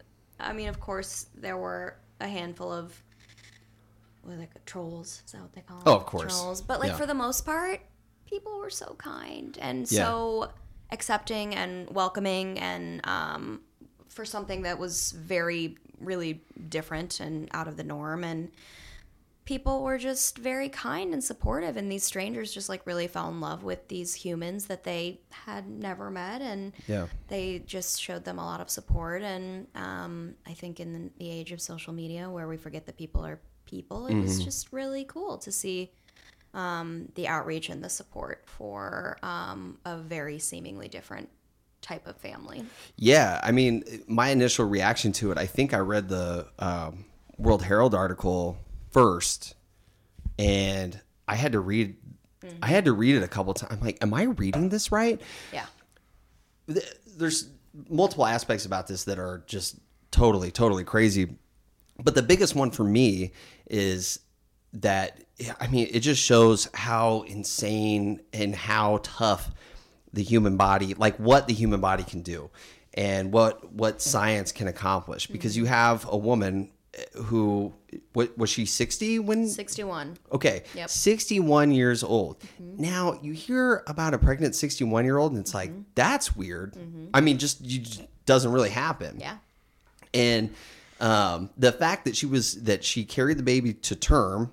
[SPEAKER 3] I mean, of course, there were a handful of what are they, trolls. Is that what they call them?
[SPEAKER 1] Oh, of course.
[SPEAKER 3] Trolls. But like
[SPEAKER 1] Yeah.
[SPEAKER 3] for the most part, people were so kind and
[SPEAKER 1] Yeah.
[SPEAKER 3] so accepting and welcoming, and um, for something that was very, really different and out of the norm, and people were just very kind and supportive and these strangers just like really fell in love with these humans that they had never met and
[SPEAKER 1] Yeah.
[SPEAKER 3] they just showed them a lot of support. And um, i think in the, age of social media where we forget that people are people it was just really cool to see um, the outreach and the support for um, a very seemingly different type of family
[SPEAKER 1] Yeah, I mean, my initial reaction to it, I think I read the um, World Herald article first, and I had to read. I had to read it a couple times. I'm like, am I reading this right?
[SPEAKER 3] yeah
[SPEAKER 1] There's multiple aspects about this that are just totally, totally crazy. But the biggest one for me is that I mean, it just shows how insane and how tough the human body, like what the human body can do, and what what science can accomplish. Mm-hmm. Because you have a woman eh, who what was she 60 when
[SPEAKER 3] 61
[SPEAKER 1] Okay.
[SPEAKER 3] Yep.
[SPEAKER 1] 61 years old. Mm-hmm. Now, you hear about a pregnant 61 year old, and it's like, mm-hmm. that's weird. I mean, just, you, just doesn't really happen.
[SPEAKER 3] yeah
[SPEAKER 1] And um, the fact that she was, that she carried the baby to term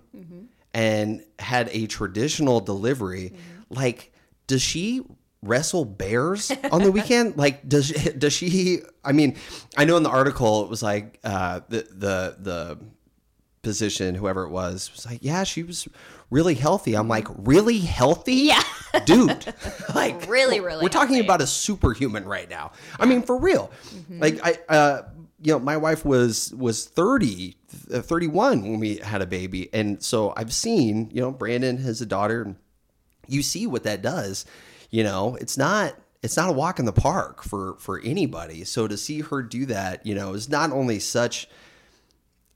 [SPEAKER 1] and had a traditional delivery, like, does she wrestle bears on the weekend? like, does, does she, I mean, I know in the article it was like, uh, the, the, the, physician, whoever it was, was like, "Yeah, she was really healthy." I'm like, "Really healthy?
[SPEAKER 3] Yeah.
[SPEAKER 1] dude. Like,
[SPEAKER 3] Really, really
[SPEAKER 1] We're talking
[SPEAKER 3] healthy.
[SPEAKER 1] about a superhuman right now. I mean, for real. Like, I, uh, you know, my wife was was 30, uh, 31 when we had a baby, and so I've seen, you know, Brandon has a daughter, and you see what that does. You know, it's not it's not a walk in the park for for anybody. So to see her do that, you know, is not only such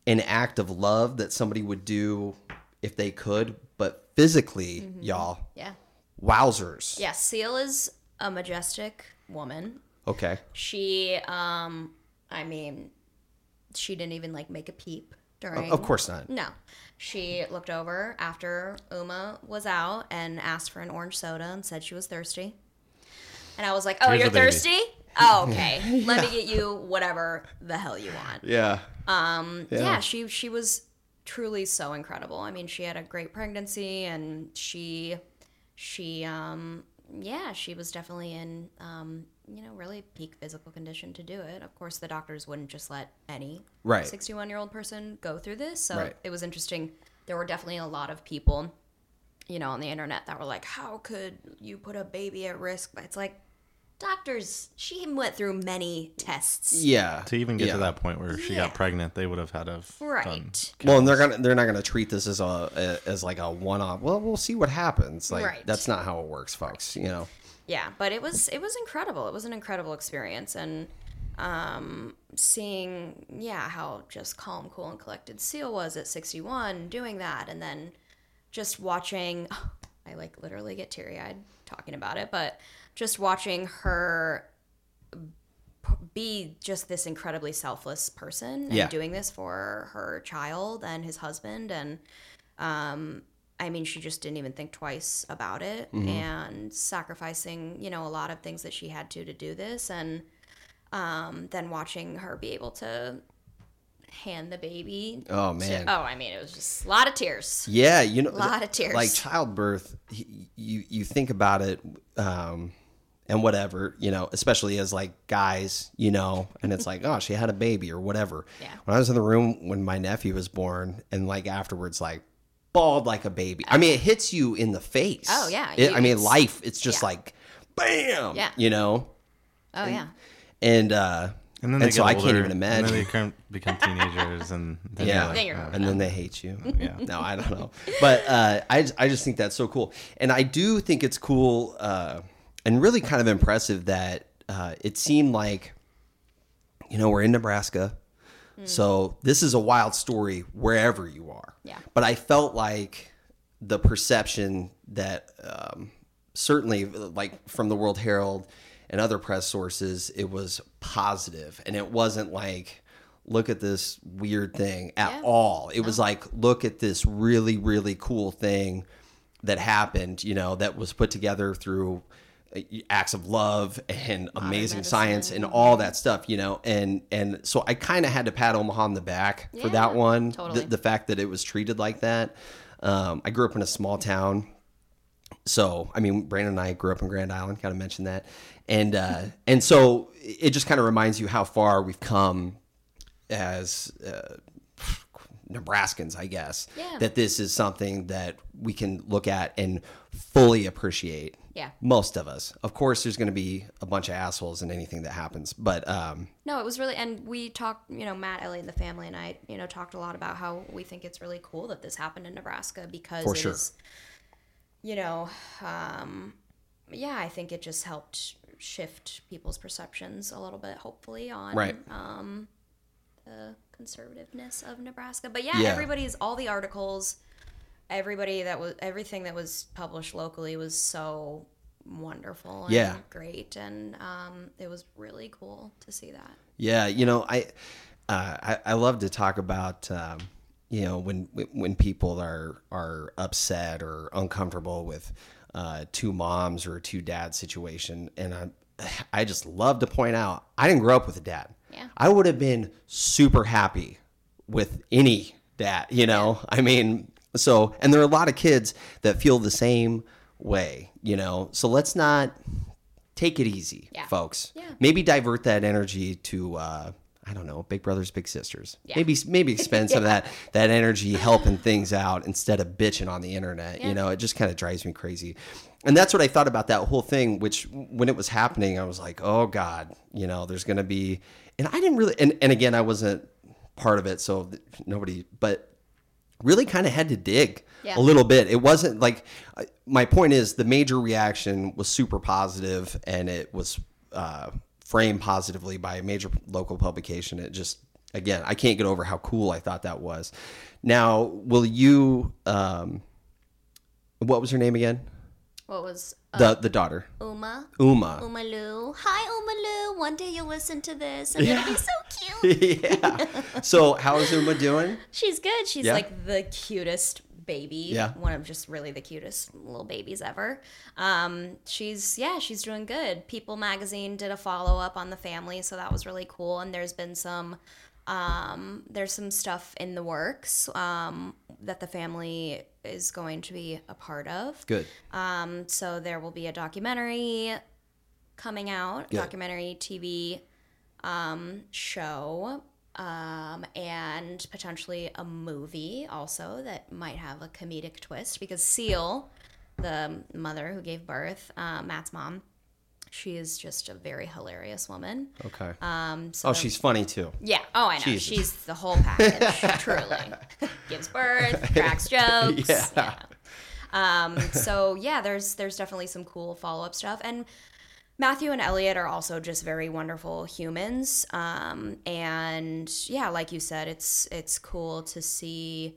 [SPEAKER 1] an act of love that somebody would do if they could, but physically, y'all,
[SPEAKER 3] yeah
[SPEAKER 1] wowzers.
[SPEAKER 3] yeah seal is a majestic woman
[SPEAKER 1] Okay.
[SPEAKER 3] She, um, I mean, she didn't even like make a peep during.
[SPEAKER 1] Of course not.
[SPEAKER 3] No. She looked over after Uma was out and asked for an orange soda and said she was thirsty. And I was like, "Oh,
[SPEAKER 2] Here's
[SPEAKER 3] you're thirsty? Oh, okay. Let me get you whatever the hell you want."
[SPEAKER 1] Yeah.
[SPEAKER 3] yeah. she she was truly so incredible. I mean, she had a great pregnancy and she she um yeah, she was definitely in um you know, really peak physical condition to do it. Of course, the doctors wouldn't just let any
[SPEAKER 1] Right.
[SPEAKER 3] 61-year-old person go through this. So
[SPEAKER 1] Right.
[SPEAKER 3] it was interesting. There were definitely a lot of people you know, on the internet that were like, "How could you put a baby at risk?" But it's like doctors, she went through many tests.
[SPEAKER 1] Yeah.
[SPEAKER 2] To even get
[SPEAKER 1] Yeah.
[SPEAKER 2] to that point where she
[SPEAKER 3] Yeah.
[SPEAKER 2] got pregnant, they would have had a have
[SPEAKER 3] Right.
[SPEAKER 1] Well, and they're gonna they're not gonna treat this as a, a as like a one off. Well, we'll see what happens. Like
[SPEAKER 3] Right.
[SPEAKER 1] that's not how it works, folks. You know.
[SPEAKER 3] Yeah but it was it was incredible it was an incredible experience and um seeing yeah how just calm cool and collected seal was at 61 doing that and then just watching i like literally get teary-eyed talking about it but just watching her be just this incredibly selfless person and
[SPEAKER 1] Yeah.
[SPEAKER 3] doing this for her child and his husband and um I mean she just didn't even think twice about it
[SPEAKER 1] Mm-hmm.
[SPEAKER 3] and sacrificing, you know, a lot of things that she had to to do this and um then watching her be able to hand the baby
[SPEAKER 1] Oh
[SPEAKER 3] to-
[SPEAKER 1] man.
[SPEAKER 3] oh, I mean, it was just a lot of tears.
[SPEAKER 1] Yeah, you know, a
[SPEAKER 3] Lot of tears.
[SPEAKER 1] Like childbirth, you you think about it, um, and whatever, you know, especially as like guys, you know, and it's like, oh, she had a baby or whatever.
[SPEAKER 3] Yeah.
[SPEAKER 1] When I was in the room when my nephew was born, and like afterwards, like bawled like a baby. I mean, it hits you in the face.
[SPEAKER 3] Oh, yeah.
[SPEAKER 1] It- I mean, life. It's just
[SPEAKER 3] yeah.
[SPEAKER 1] like, bam.
[SPEAKER 3] Yeah.
[SPEAKER 1] You know,
[SPEAKER 3] Oh yeah.
[SPEAKER 1] and uh,
[SPEAKER 2] And then
[SPEAKER 1] And
[SPEAKER 2] they
[SPEAKER 1] so
[SPEAKER 2] get
[SPEAKER 1] I can't even
[SPEAKER 2] And then
[SPEAKER 1] imagine.
[SPEAKER 2] they become, become teenagers, and then
[SPEAKER 1] yeah,
[SPEAKER 2] you're like,
[SPEAKER 3] Then you're
[SPEAKER 2] oh,
[SPEAKER 1] and then they hate you.
[SPEAKER 2] Yeah.
[SPEAKER 1] No, I don't know, but uh, I I just think that's so cool, and I do think it's cool uh, and really kind of impressive that uh, it seemed like, you know, we're in Nebraska, so this is a wild story wherever you are.
[SPEAKER 3] Yeah.
[SPEAKER 1] But I felt like the perception that um, certainly like from the World Herald and other press sources, it was positive, and it wasn't like. Look at this weird thing at
[SPEAKER 3] Yeah.
[SPEAKER 1] all. It was like, look at this really, really cool thing that happened, you know, that was put together through acts of love and amazing science and all that stuff, you know. And and so I kind of had to pat Omaha on the back for that one.
[SPEAKER 3] totally.
[SPEAKER 1] The, the fact that it was treated like that. Um, I grew up in a small town. So, I mean, Brandon and I grew up in Grand Island, kind of mentioned that. And uh, and so it just kind of reminds you how far we've come as uh, Nebraskans, I guess.
[SPEAKER 3] Yeah.
[SPEAKER 1] That this is something that we can look at and fully appreciate.
[SPEAKER 3] Yeah.
[SPEAKER 1] Most of us. Of course, there's going to be a bunch of assholes in anything that happens, but um,
[SPEAKER 3] No, it was really, and we talked, you know, Matt, Ellie, and the family and I, you know, talked a lot about how we think it's really cool that this happened in Nebraska because
[SPEAKER 1] For sure.
[SPEAKER 3] is, you know, um, yeah, I think it just helped shift people's perceptions a little bit, hopefully, on
[SPEAKER 1] Right.
[SPEAKER 3] um, the conservativeness of Nebraska. But yeah,
[SPEAKER 1] Yeah.
[SPEAKER 3] everybody's all the articles, everybody that was everything that was published locally was so wonderful and
[SPEAKER 1] Yeah.
[SPEAKER 3] great and um, it was really cool to see that
[SPEAKER 1] Yeah, you know, I uh, I, I love to talk about um, you know when when people are are upset or uncomfortable with uh, two moms or a two dad situation, and I I just love to point out I didn't grow up with a dad.
[SPEAKER 3] Yeah.
[SPEAKER 1] I would have been super happy with any dad. You know, I mean, so and there are a lot of kids that feel the same way. You know, so let's not take it easy,
[SPEAKER 3] Yeah.
[SPEAKER 1] folks.
[SPEAKER 3] Yeah.
[SPEAKER 1] Maybe divert that energy to uh, I don't know, big brothers, big sisters.
[SPEAKER 3] Yeah.
[SPEAKER 1] Maybe maybe spend some of that that energy helping things out instead of bitching on the internet.
[SPEAKER 3] Yeah.
[SPEAKER 1] You know, it just kind of drives me crazy. And that's what I thought about that whole thing. Which when it was happening, I was like, oh god, you know, there's going to be. And I didn't really. And and again, I wasn't part of it, so nobody. But really kind of had to dig
[SPEAKER 3] Yeah.
[SPEAKER 1] a little bit. It wasn't like my point is the major reaction was super positive and it was uh, framed positively by a major local publication. It just again, I can't get over how cool I thought that was. Now, will you? Um, what was her name again?
[SPEAKER 3] What was
[SPEAKER 1] The the daughter,
[SPEAKER 3] Uma?
[SPEAKER 1] Uma.
[SPEAKER 3] Umalu. Hi, Umalu. One day you'll listen to this and it'll be so cute.
[SPEAKER 1] yeah. So how is Uma doing?
[SPEAKER 3] She's good. She's
[SPEAKER 1] Yeah.
[SPEAKER 3] like the cutest baby.
[SPEAKER 1] Yeah.
[SPEAKER 3] One of just really the cutest little babies ever. Um, she's yeah, she's doing good. People magazine did a follow up on the family, so that was really cool. And there's been some um, there's some stuff in the works um, that the family is going to be a part of.
[SPEAKER 1] Good.
[SPEAKER 3] Um, so there will be a documentary coming out,
[SPEAKER 1] Good.
[SPEAKER 3] documentary TV um, show, um, and potentially a movie also that might have a comedic twist because Seal, the mother who gave birth, uh, Matt's mom, she is just a very hilarious woman.
[SPEAKER 1] Okay.
[SPEAKER 3] Um, so
[SPEAKER 1] oh, she's funny too.
[SPEAKER 3] yeah. Oh, I know.
[SPEAKER 1] Jesus.
[SPEAKER 3] She's the whole package. truly, gives birth, cracks jokes.
[SPEAKER 1] Yeah.
[SPEAKER 3] yeah. Um. So yeah, there's there's definitely some cool follow up stuff, and Matthew and Elliot are also just very wonderful humans. Um. And yeah, like you said, it's it's cool to see.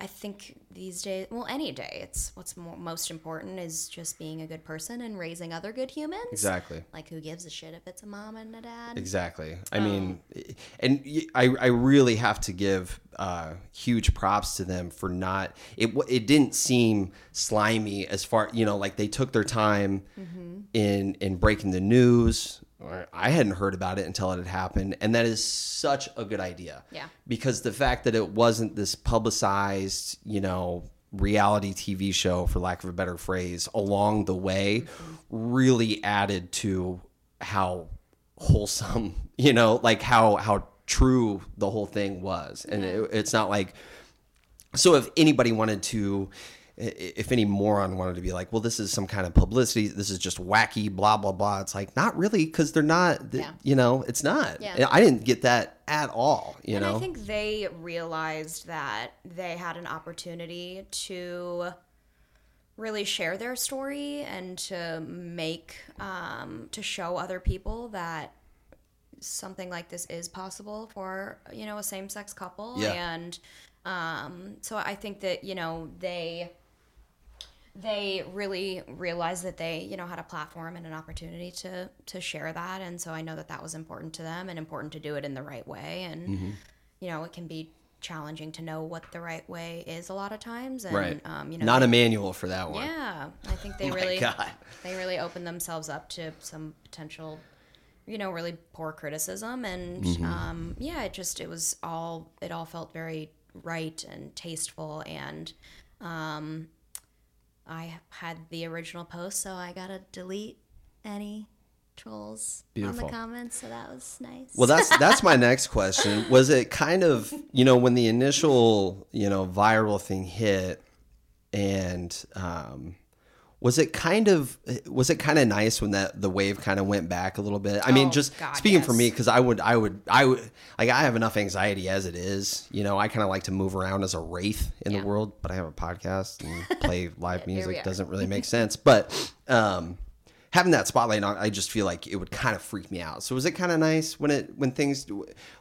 [SPEAKER 3] I think these days, well, any day, it's what's more, most important is just being a good person and raising other good humans.
[SPEAKER 1] Exactly.
[SPEAKER 3] Like, who gives a shit if it's a mom and a dad?
[SPEAKER 1] Exactly. I mean, and I, I really have to give uh, huge props to them for not. It it didn't seem slimy as far you know like they took their time
[SPEAKER 3] Mm-hmm.
[SPEAKER 1] in in breaking the news. I hadn't heard about it until it had happened, and that is such a good idea.
[SPEAKER 3] Yeah.
[SPEAKER 1] Because the fact that it wasn't this publicized, you know, reality TV show, for lack of a better phrase, along the way,
[SPEAKER 3] Mm-hmm.
[SPEAKER 1] really added to how wholesome you know like how how true the whole thing was and it, it's not like so if anybody wanted to if any moron wanted to be like well this is some kind of publicity this is just wacky blah blah blah it's like not really because they're not
[SPEAKER 3] Yeah.
[SPEAKER 1] you know it's not
[SPEAKER 3] Yeah.
[SPEAKER 1] i didn't get that at all you
[SPEAKER 3] and
[SPEAKER 1] know
[SPEAKER 3] I think they realized that they had an opportunity to really share their story and to make um, to show other people that something like this is possible for you know a same-sex couple
[SPEAKER 1] Yeah.
[SPEAKER 3] and um, so i think that you know they they really realized that they you know had a platform and an opportunity to to share that. And so i know that that was important to them and important to do it in the right way. And
[SPEAKER 1] Mm-hmm.
[SPEAKER 3] you know it can be challenging to know what the right way is a lot of times. And
[SPEAKER 1] right.
[SPEAKER 3] um, you know
[SPEAKER 1] not
[SPEAKER 3] they-
[SPEAKER 1] a manual for that one.
[SPEAKER 3] Yeah. I think they
[SPEAKER 1] Oh
[SPEAKER 3] really
[SPEAKER 1] God.
[SPEAKER 3] they really opened themselves up to some potential you know really poor criticism. And
[SPEAKER 1] Mm-hmm.
[SPEAKER 3] um, yeah it just it was all it all felt very right and tasteful. And um, i had the original post so i gotta delete any trolls
[SPEAKER 1] Beautiful.
[SPEAKER 3] on the comments so that was nice
[SPEAKER 1] Well, that's that's my next question. Was it kind of you know when the initial you know viral thing hit, and um, was it kind of was it kind of nice when that the wave kind of went back a little bit? I mean,
[SPEAKER 3] Oh,
[SPEAKER 1] just
[SPEAKER 3] God,
[SPEAKER 1] speaking for me because I would I would I would like I have enough anxiety as it is. You know, I kind of like to move around as a wraith in
[SPEAKER 3] Yeah.
[SPEAKER 1] the world, but I have a podcast and play live music doesn't really make sense. But um, having that spotlight on, I just feel like it would kind of freak me out. So was it kind of nice when it when things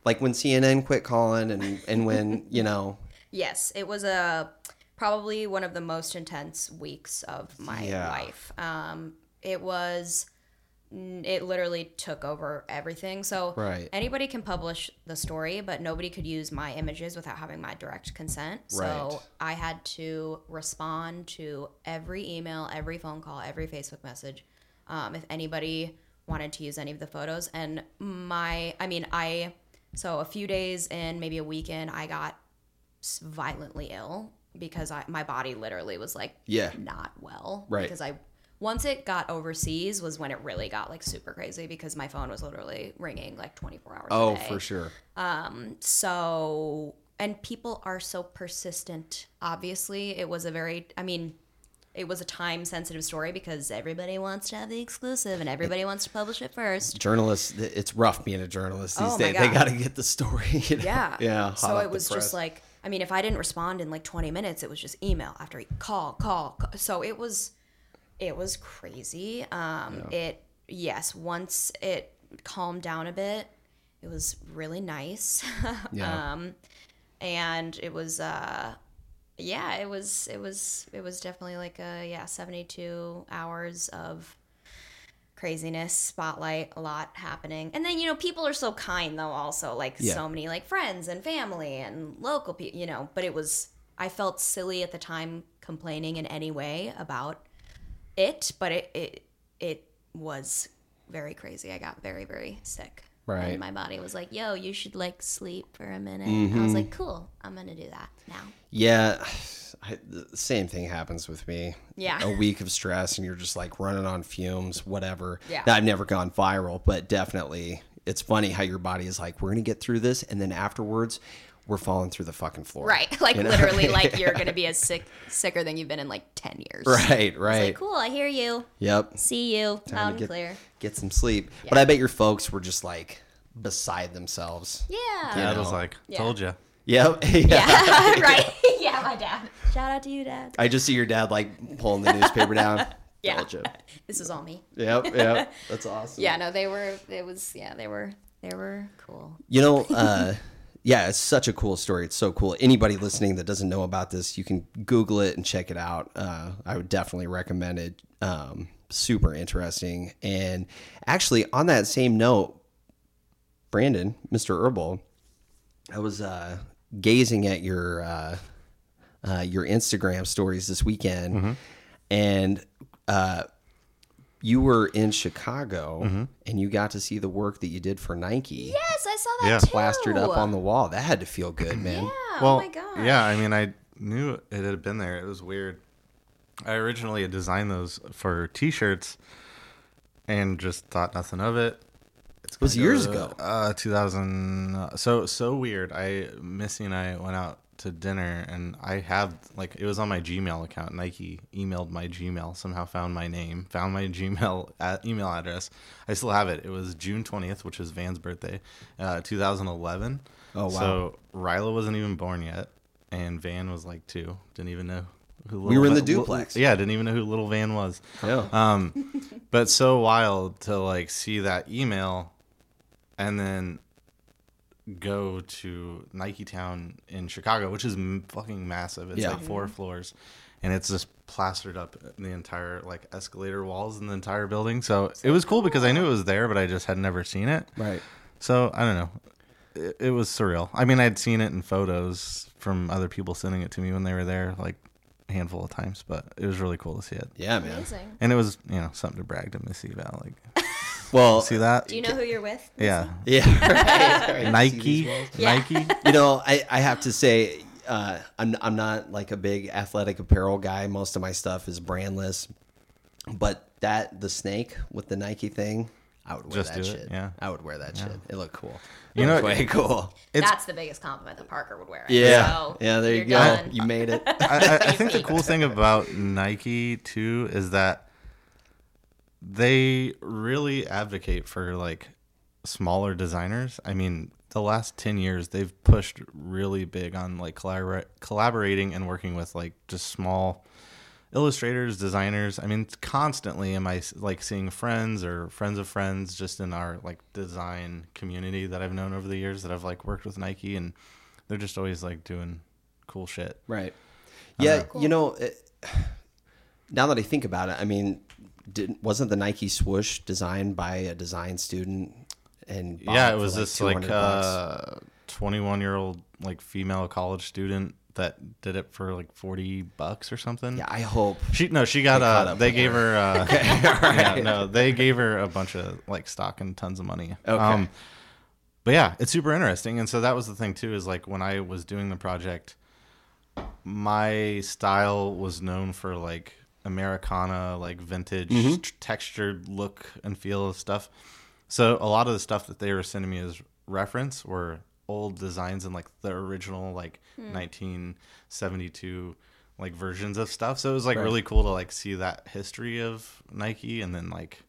[SPEAKER 1] like when CNN quit calling and and when you know
[SPEAKER 3] Yes, it was a probably one of the most intense weeks of my
[SPEAKER 1] Yeah.
[SPEAKER 3] life. Um, it was it literally took over everything. So
[SPEAKER 1] Right.
[SPEAKER 3] anybody can publish the story, but nobody could use my images without having my direct consent. So
[SPEAKER 1] Right.
[SPEAKER 3] I had to respond to every email, every phone call, every Facebook message. Um, if anybody wanted to use any of the photos, and my, I mean, I, so a few days in, maybe a weekend, I got violently ill because I, my body literally was like,
[SPEAKER 1] Yeah.
[SPEAKER 3] not well.
[SPEAKER 1] Right.
[SPEAKER 3] Because I, once it got overseas was when it really got like super crazy because my phone was literally ringing like 24 hours
[SPEAKER 1] oh
[SPEAKER 3] a day.
[SPEAKER 1] for sure um
[SPEAKER 3] So, and people are so persistent. Obviously, it was a very, I mean, it was a time sensitive story because everybody wants to have the exclusive and everybody wants to publish it first.
[SPEAKER 1] journalists it's rough being a journalist these
[SPEAKER 3] Oh
[SPEAKER 1] days. They got to get the story. you know?
[SPEAKER 3] Yeah.
[SPEAKER 1] yeah.
[SPEAKER 3] So it was just like, I mean, if I didn't respond in like 20 minutes, it was just email after call, call. call. So it was, it was crazy. Um, It, yes, once it calmed down a bit, it was really nice.
[SPEAKER 1] Yeah.
[SPEAKER 3] um, and it was, uh, yeah, it was it was it was definitely like a yeah, 72 hours of craziness, spotlight, a lot happening. And then, you know, people are so kind though also, like
[SPEAKER 1] Yeah.
[SPEAKER 3] so many like friends and family and local people, you know, but it was I felt silly at the time complaining in any way about it, but it it it was very crazy. I got very very sick.
[SPEAKER 1] Right.
[SPEAKER 3] And my body was like, "Yo, you should like sleep for a minute." And I was mm-hmm. like, "Cool, I'm gonna do that now."
[SPEAKER 1] Yeah, I, the same thing happens with me.
[SPEAKER 3] Yeah.
[SPEAKER 1] a week of stress, and you're just like running on fumes, whatever.
[SPEAKER 3] Yeah.
[SPEAKER 1] Now, I've never gone viral, but definitely, it's funny how your body is like, "We're gonna get through this," and then afterwards, we're falling through the fucking floor.
[SPEAKER 3] Right. Like
[SPEAKER 1] You know?
[SPEAKER 3] literally like you're gonna be as sick sicker than you've been in like ten years.
[SPEAKER 1] Right,
[SPEAKER 3] It's
[SPEAKER 1] right.
[SPEAKER 3] like, cool, I hear you.
[SPEAKER 1] Yep.
[SPEAKER 3] See you.
[SPEAKER 1] Time
[SPEAKER 3] Loud
[SPEAKER 1] to
[SPEAKER 3] and
[SPEAKER 1] get,
[SPEAKER 3] clear.
[SPEAKER 1] Get some sleep. But I bet your folks were just like beside themselves.
[SPEAKER 3] Yeah.
[SPEAKER 2] Dad
[SPEAKER 1] know.
[SPEAKER 2] was like, "Told you."
[SPEAKER 1] Yep. yeah.
[SPEAKER 3] Yeah. right. yeah, my dad. Shout out to you, Dad.
[SPEAKER 1] I just see your dad like pulling the newspaper down.
[SPEAKER 3] Yeah.
[SPEAKER 1] You.
[SPEAKER 3] This is all me.
[SPEAKER 1] Yep. Yep. That's awesome.
[SPEAKER 3] Yeah, no, they were it was yeah, they were they were cool.
[SPEAKER 1] You know, uh, yeah, it's such a cool story. It's so cool. Anybody listening that doesn't know about this, you can Google it and check it out. Uh, I would definitely recommend it. Um, super interesting. And actually, on that same note, Brandon, Mr. Herbal, I was uh, gazing at your uh, uh, your Instagram stories this weekend, and uh, you were in Chicago, and you got to see the work that you did for Nike
[SPEAKER 3] Yes, I saw that
[SPEAKER 2] Yeah.
[SPEAKER 3] too.
[SPEAKER 1] plastered up on the wall. That had to feel good, man.
[SPEAKER 3] Yeah,
[SPEAKER 2] well,
[SPEAKER 3] oh my god.
[SPEAKER 2] yeah. I mean, I knew it had been there. It was weird. I originally had designed those for T-shirts, and just thought nothing of it. It
[SPEAKER 1] was years
[SPEAKER 2] to,
[SPEAKER 1] ago.
[SPEAKER 2] Uh, 2000. uh, So so weird. I Missy and I went out to dinner, and I have like it was on my Gmail account. Nike emailed my Gmail. Somehow found my name, found my Gmail at email address. I still have it. It was June 20th, which is Van's birthday, uh, 2011.
[SPEAKER 1] Oh, wow.
[SPEAKER 2] So Ryla wasn't even born yet, and Van was like two. Didn't even know who.
[SPEAKER 1] We were in the duplex.
[SPEAKER 2] Yeah, didn't even know who little Van was.
[SPEAKER 1] Yeah.
[SPEAKER 2] Um, but so wild to like see that email, and then go to Nike Town in Chicago, which is m- fucking massive. It's
[SPEAKER 1] Yeah.
[SPEAKER 2] like four mm-hmm. floors, and it's just plastered up the entire like escalator walls in the entire building. So it was cool because I knew it was there, but I just had never seen it.
[SPEAKER 1] Right.
[SPEAKER 2] So I don't know. It, it was surreal. I mean, I'd seen it in photos from other people sending it to me when they were there, like a handful of times. But it was really cool to see it,
[SPEAKER 1] Yeah, man.
[SPEAKER 3] Amazing.
[SPEAKER 2] and it was you know something to brag to Missy about. Like,
[SPEAKER 1] Well,
[SPEAKER 2] see that?
[SPEAKER 3] Do you know who you're with?
[SPEAKER 2] Yeah,
[SPEAKER 1] yeah. right, right.
[SPEAKER 2] Nike.
[SPEAKER 3] Yeah.
[SPEAKER 2] Nike.
[SPEAKER 1] You know, I, I have to say, uh, I'm I'm not like a big athletic apparel guy. Most of my stuff is brandless, but that the snake with the Nike thing, I would wear
[SPEAKER 2] Just
[SPEAKER 1] that
[SPEAKER 2] do it,
[SPEAKER 1] shit.
[SPEAKER 2] yeah.
[SPEAKER 1] I would wear that shit. It looked cool.
[SPEAKER 2] You know,
[SPEAKER 1] It looked way cool.
[SPEAKER 2] It's-
[SPEAKER 3] That's the biggest compliment that Parker would wear.
[SPEAKER 1] Yeah,
[SPEAKER 3] So,
[SPEAKER 1] yeah. There you go.
[SPEAKER 3] done.
[SPEAKER 1] You made it.
[SPEAKER 2] I, I, I think the cool thing about Nike too is that they really advocate for like smaller designers. I mean, the last 10 years they've pushed really big on like collabora- collaborating and working with like just small illustrators, designers. I mean, constantly am I like seeing friends or friends of friends just in our like design community that I've known over the years that I've like worked with Nike and they're just always like doing cool shit.
[SPEAKER 1] Right. Yeah, you know, it, now that I think about it, I mean, did, wasn't the Nike swoosh designed by a design student? And
[SPEAKER 2] yeah, it was this like
[SPEAKER 1] 200 bucks?
[SPEAKER 2] uh 21 year old like female college student that did it for like 40 bucks or something.
[SPEAKER 1] yeah, I hope.
[SPEAKER 2] She no, she got uh they gave her uh yeah, no, they gave her a bunch of like stock and tons of money.
[SPEAKER 1] Okay.
[SPEAKER 2] but yeah, it's super interesting. And so that was the thing too is like when I was doing the project my style was known for like Americana, like vintage
[SPEAKER 1] Mm-hmm.
[SPEAKER 2] t- textured look and feel of stuff. So a lot of the stuff that they were sending me as reference were old designs and like the original like 1972 like versions of stuff. So it was like
[SPEAKER 1] Right.
[SPEAKER 2] really cool to like see that history of Nike and then like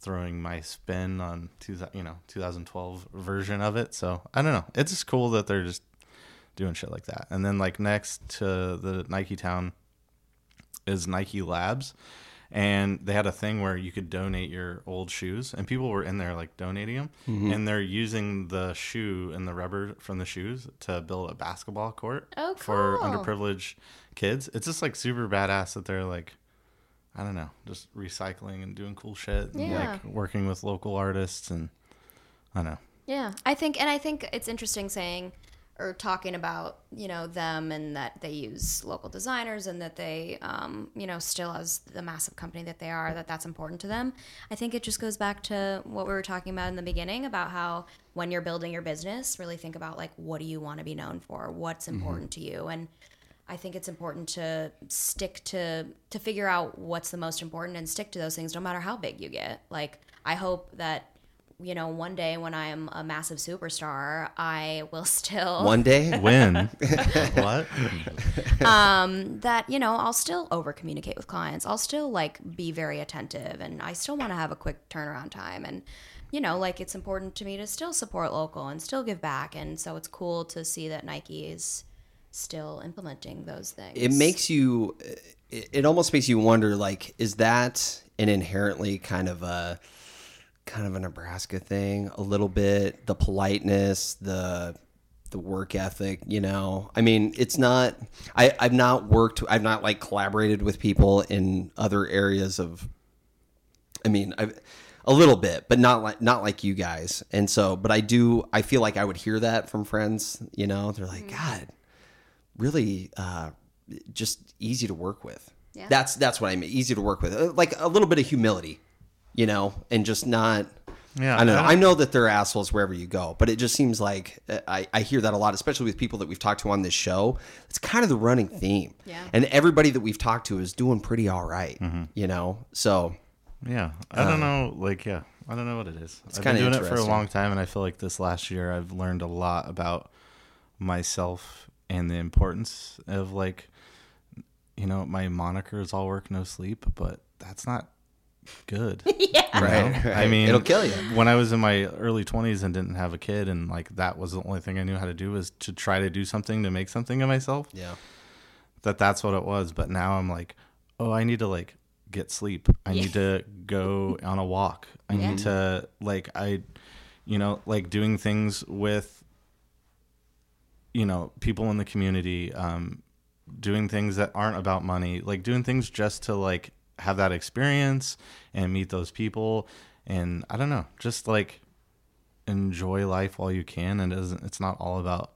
[SPEAKER 2] throwing my spin on two, you know 2012 version of it. So I don't know. It's just cool that they're just doing shit like that. And then like next to the Nike Town is Nike Labs, and they had a thing where you could donate your old shoes, and people were in there like donating them,
[SPEAKER 1] Mm-hmm.
[SPEAKER 2] and they're using the shoe and the rubber from the shoes to build a basketball court
[SPEAKER 3] Oh,
[SPEAKER 2] for underprivileged kids. It's just like super badass that they're like. I don't know, just recycling and doing cool shit, and
[SPEAKER 3] Yeah.
[SPEAKER 2] like working with local artists, and I don't know.
[SPEAKER 3] Yeah, I think, and I think it's interesting saying or talking about you know them and that they use local designers and that they um, you know still as the massive company that they are that that's important to them. I think it just goes back to what we were talking about in the beginning about how when you're building your business, really think about like what do you want to be known for, what's important to you, and I think it's important to stick to to figure out what's the most important and stick to those things no matter how big you get. Like I hope that you know one day when I am a massive superstar, I will still
[SPEAKER 1] One day,
[SPEAKER 2] When? what?
[SPEAKER 3] um, that you know I'll still over communicate with clients. I'll still like be very attentive and I still want to have a quick turnaround time and you know like it's important to me to still support local and still give back and so it's cool to see that Nike is still implementing those things.
[SPEAKER 1] it makes you. It, it almost makes you wonder, like, is that an inherently kind of a kind of a Nebraska thing? A little bit, the politeness, the the work ethic. You know, I mean, it's not. I I've not worked. I've not like collaborated with people in other areas of I mean, I've a little bit, but not like not like you guys. And so, but I do. I feel like I would hear that from friends. You know, they're like, God, really, uh, just easy to work with.
[SPEAKER 3] Yeah.
[SPEAKER 1] That's that's what I mean. Easy to work with, Uh, like a little bit of humility, you know, and just not.
[SPEAKER 2] Yeah,
[SPEAKER 1] I don't know.
[SPEAKER 2] I don't-
[SPEAKER 1] I know that they're assholes wherever you go, but it just seems like uh, I, I hear that a lot, especially with people that we've talked to on this show. It's kind of the running theme.
[SPEAKER 3] Yeah.
[SPEAKER 1] And everybody that we've talked to is doing pretty all right,
[SPEAKER 2] Mm-hmm.
[SPEAKER 1] you know? So
[SPEAKER 2] Yeah, I don't know. Like, yeah, I don't know what it is. I've been doing it for a long time, and I feel like this last year I've learned a lot about myself and the importance of like, you know, my moniker is all work no sleep, but that's not good.
[SPEAKER 3] yeah.
[SPEAKER 1] Right,
[SPEAKER 2] I mean,
[SPEAKER 1] It'll kill you.
[SPEAKER 2] When I was in my early 20s and didn't have a kid, and like that was the only thing I knew how to do was to try to do something to make something of myself
[SPEAKER 1] yeah.
[SPEAKER 2] that that's what it was but now i'm like oh i need to like get sleep i need to go on a walk i
[SPEAKER 3] Yeah.
[SPEAKER 2] need to like i you know like doing things with you know people in the community um doing things that aren't about money like doing things just to like have that experience and meet those people and i don't know just like enjoy life while you can and it doesn't it's not all about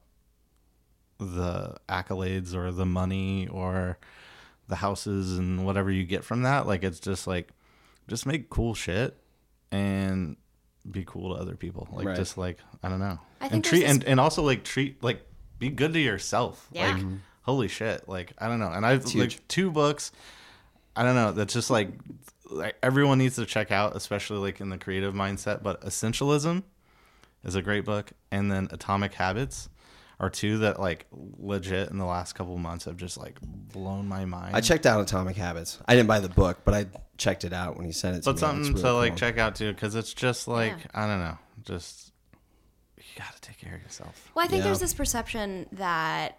[SPEAKER 2] the accolades or the money or the houses and whatever you get from that. Like it's just like just make cool shit and be cool to other people. Like
[SPEAKER 1] Right.
[SPEAKER 2] just like I don't know.
[SPEAKER 3] I
[SPEAKER 2] and treat
[SPEAKER 3] this-
[SPEAKER 2] and, and also like treat like be good to yourself.
[SPEAKER 3] Yeah.
[SPEAKER 2] Like mm-hmm. holy shit. Like I don't know. And I've like two books I don't know. That's just like like everyone needs to check out, especially like in the creative mindset. But Essentialism is a great book, and then Atomic Habits are two that like legit in the last couple of months have just like blown my mind.
[SPEAKER 1] I checked out Atomic Habits. I didn't buy the book, but I checked it out when you sent it to
[SPEAKER 2] but
[SPEAKER 1] me.
[SPEAKER 2] something
[SPEAKER 1] It's really
[SPEAKER 2] to like
[SPEAKER 1] cool.
[SPEAKER 2] check out too, because it's just like
[SPEAKER 3] Yeah.
[SPEAKER 2] I don't know, just you gotta take care of yourself.
[SPEAKER 3] Well, I think
[SPEAKER 1] Yeah.
[SPEAKER 3] there's this perception that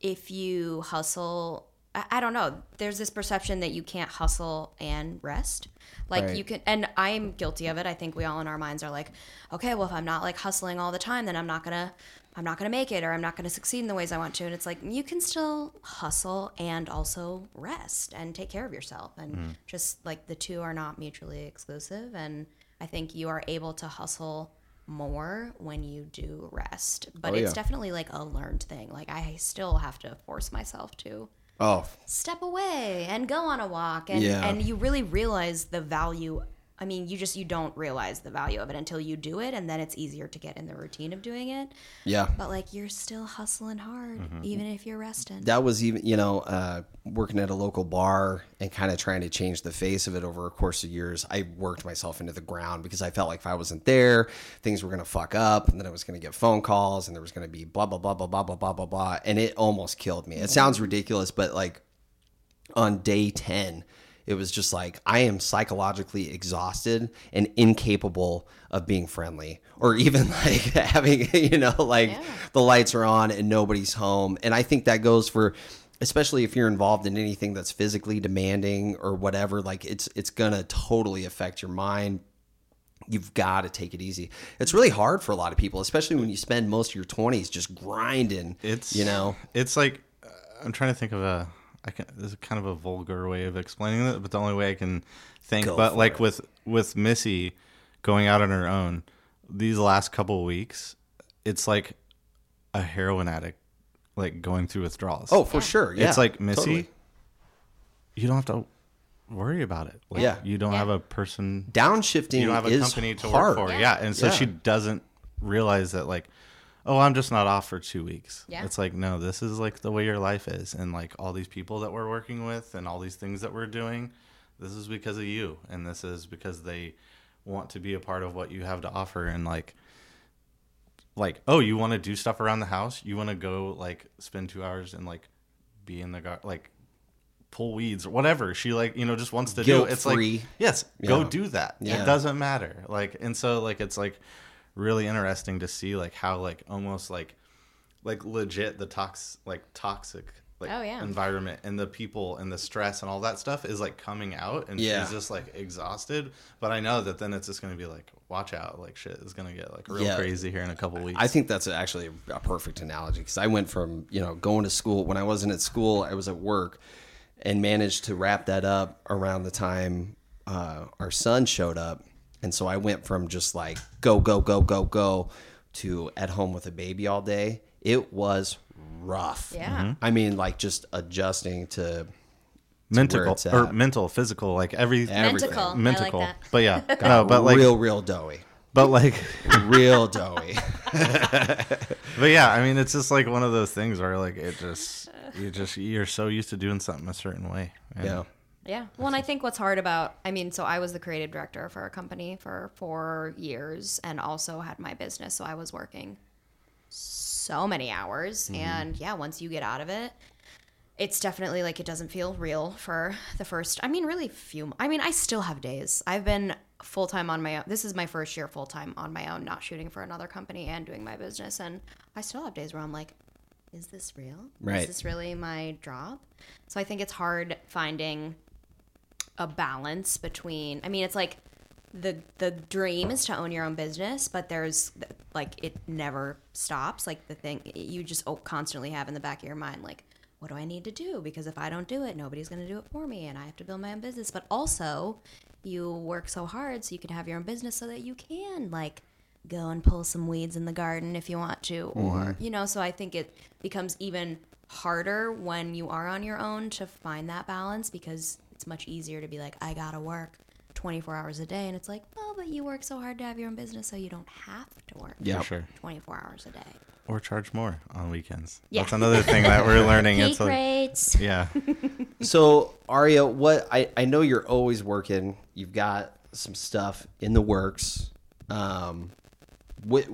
[SPEAKER 3] if you hustle, I, don't know, there's this perception that you can't hustle and rest. Like
[SPEAKER 1] Right.
[SPEAKER 3] you can, and I'm guilty of it. I think we all in our minds are like, okay, well, if I'm not like hustling all the time, then I'm not gonna, I'm not gonna make it, or I'm not gonna succeed in the ways I want to. And it's like you can still hustle and also rest and take care of yourself, and mm-hmm. just like the two are not mutually exclusive. And I think you are able to hustle more when you do rest. But
[SPEAKER 1] Oh,
[SPEAKER 3] it's
[SPEAKER 1] yeah.
[SPEAKER 3] definitely like a learned thing. Like I still have to force myself to
[SPEAKER 1] Oh,
[SPEAKER 3] step away and go on a walk and
[SPEAKER 1] Yeah.
[SPEAKER 3] and you really realize the value I mean, you just you don't realize the value of it until you do it and then it's easier to get in the routine of doing it.
[SPEAKER 1] yeah.
[SPEAKER 3] But like you're still hustling hard
[SPEAKER 1] Mm-hmm.
[SPEAKER 3] even if you're resting.
[SPEAKER 1] That was even, you know, uh, working at a local bar and kind of trying to change the face of it over a course of years. I worked myself into the ground because I felt like if I wasn't there, things were going to fuck up and then I was going to get phone calls and there was going to be blah, blah, blah, blah, blah, blah, blah, blah, blah. And it almost killed me. It sounds ridiculous, but like on day 10 it was just like i am psychologically exhausted and incapable of being friendly or even like having you know like
[SPEAKER 3] Yeah.
[SPEAKER 1] the lights are on and nobody's home and i think that goes for especially if you're involved in anything that's physically demanding or whatever, like it's it's gonna totally affect your mind. You've got to take it easy. It's really hard for a lot of people, especially when you spend most of your 20s just grinding.
[SPEAKER 2] It's
[SPEAKER 1] you know,
[SPEAKER 2] it's like uh, I'm trying to think of a. I can. This is kind of a vulgar way of explaining it, but the only way I can think.
[SPEAKER 1] Go
[SPEAKER 2] but like
[SPEAKER 1] it.
[SPEAKER 2] with with Missy going out on her own, these last couple weeks, it's like a heroin addict, like going through withdrawals.
[SPEAKER 1] oh for sure, yeah,
[SPEAKER 2] it's like Missy.
[SPEAKER 1] totally.
[SPEAKER 2] You don't have to worry about it. Like,
[SPEAKER 1] Yeah.
[SPEAKER 2] you don't
[SPEAKER 3] Yeah.
[SPEAKER 2] have a person
[SPEAKER 1] Downshifting
[SPEAKER 2] you don't have a company to
[SPEAKER 1] hard.
[SPEAKER 2] work for.
[SPEAKER 3] Yeah.
[SPEAKER 2] Yeah. And so
[SPEAKER 1] Yeah.
[SPEAKER 2] she doesn't realize that like, oh, I'm just not off for two weeks.
[SPEAKER 3] Yeah.
[SPEAKER 2] It's like, no, this is like the way your life is. And like all these people that we're working with and all these things that we're doing, this is because of you. And this is because they want to be a part of what you have to offer. And like, like, oh, you want to do stuff around the house? You want to go like spend two hours and like be in the gar like pull weeds or whatever she like you know just wants to do it's
[SPEAKER 1] Guilt-free.
[SPEAKER 2] like yes go do that
[SPEAKER 1] Yeah.
[SPEAKER 2] it doesn't matter like and so like it's like really interesting to see like how like almost like like legit the tox like toxic like
[SPEAKER 3] Oh, yeah.
[SPEAKER 2] environment and the people and the stress and all that stuff is like coming out and
[SPEAKER 1] Yeah.
[SPEAKER 2] she's just like exhausted but i know that then it's just gonna be like watch out like shit is gonna get like real
[SPEAKER 1] Yeah.
[SPEAKER 2] crazy here in a couple weeks
[SPEAKER 1] I think that's actually a perfect analogy because I went from you know going to school when I wasn't at school, I was at work, and managed to wrap that up around the time uh, our son showed up, and so I went from just like go go go go go to at home with a baby all day. It was rough.
[SPEAKER 3] Yeah.
[SPEAKER 2] Mm-hmm.
[SPEAKER 3] Mhm.
[SPEAKER 1] I mean, like just adjusting to
[SPEAKER 2] mental
[SPEAKER 1] it's
[SPEAKER 2] or mental physical like every
[SPEAKER 1] Everything.
[SPEAKER 3] Mentical. I like
[SPEAKER 2] mental but yeah no but like
[SPEAKER 1] real real doughy,
[SPEAKER 2] but like
[SPEAKER 1] real doughy.
[SPEAKER 2] But yeah, I mean, it's just like one of those things where like it just you just you're so used to doing something a certain way. And
[SPEAKER 1] Yeah.
[SPEAKER 3] Yeah. Well, and I think what's hard about, I mean, so I was the creative director for a company for four years and also had my business. So I was working so many hours. Mm-hmm. And yeah, once you get out of it, it's definitely like it doesn't feel real for the first, I mean, really few, I mean, I still have days. I've been full time on my own. This is my first year full time on my own, not shooting for another company and doing my business. And I still have days where I'm like, is this real?
[SPEAKER 1] Right.
[SPEAKER 3] Is this really my job? So I think it's hard finding a balance between I mean it's like the the dream is to own your own business but there's like it never stops. Like the thing you just constantly have in the back of your mind like what do I need to do? Because if I don't do it nobody's going to do it for me and I have to build my own business. But also you work so hard so you can have your own business so that you can like go and pull some weeds in the garden if you want to or you know so I think it becomes even harder when you are on your own to find that balance because it's much easier to be like I got to work 24 hours a day and it's like oh but you work so hard to have your own business so you don't have to work
[SPEAKER 1] Yeah.
[SPEAKER 2] sure.
[SPEAKER 3] 24 hours a day
[SPEAKER 2] Or charge more on weekends.
[SPEAKER 3] Yeah.
[SPEAKER 2] That's another thing that we're learning.
[SPEAKER 3] peak
[SPEAKER 2] it's like,
[SPEAKER 3] rates
[SPEAKER 2] yeah,
[SPEAKER 1] So Aria, what I, I know you're always working. You've got some stuff in the works. Um, what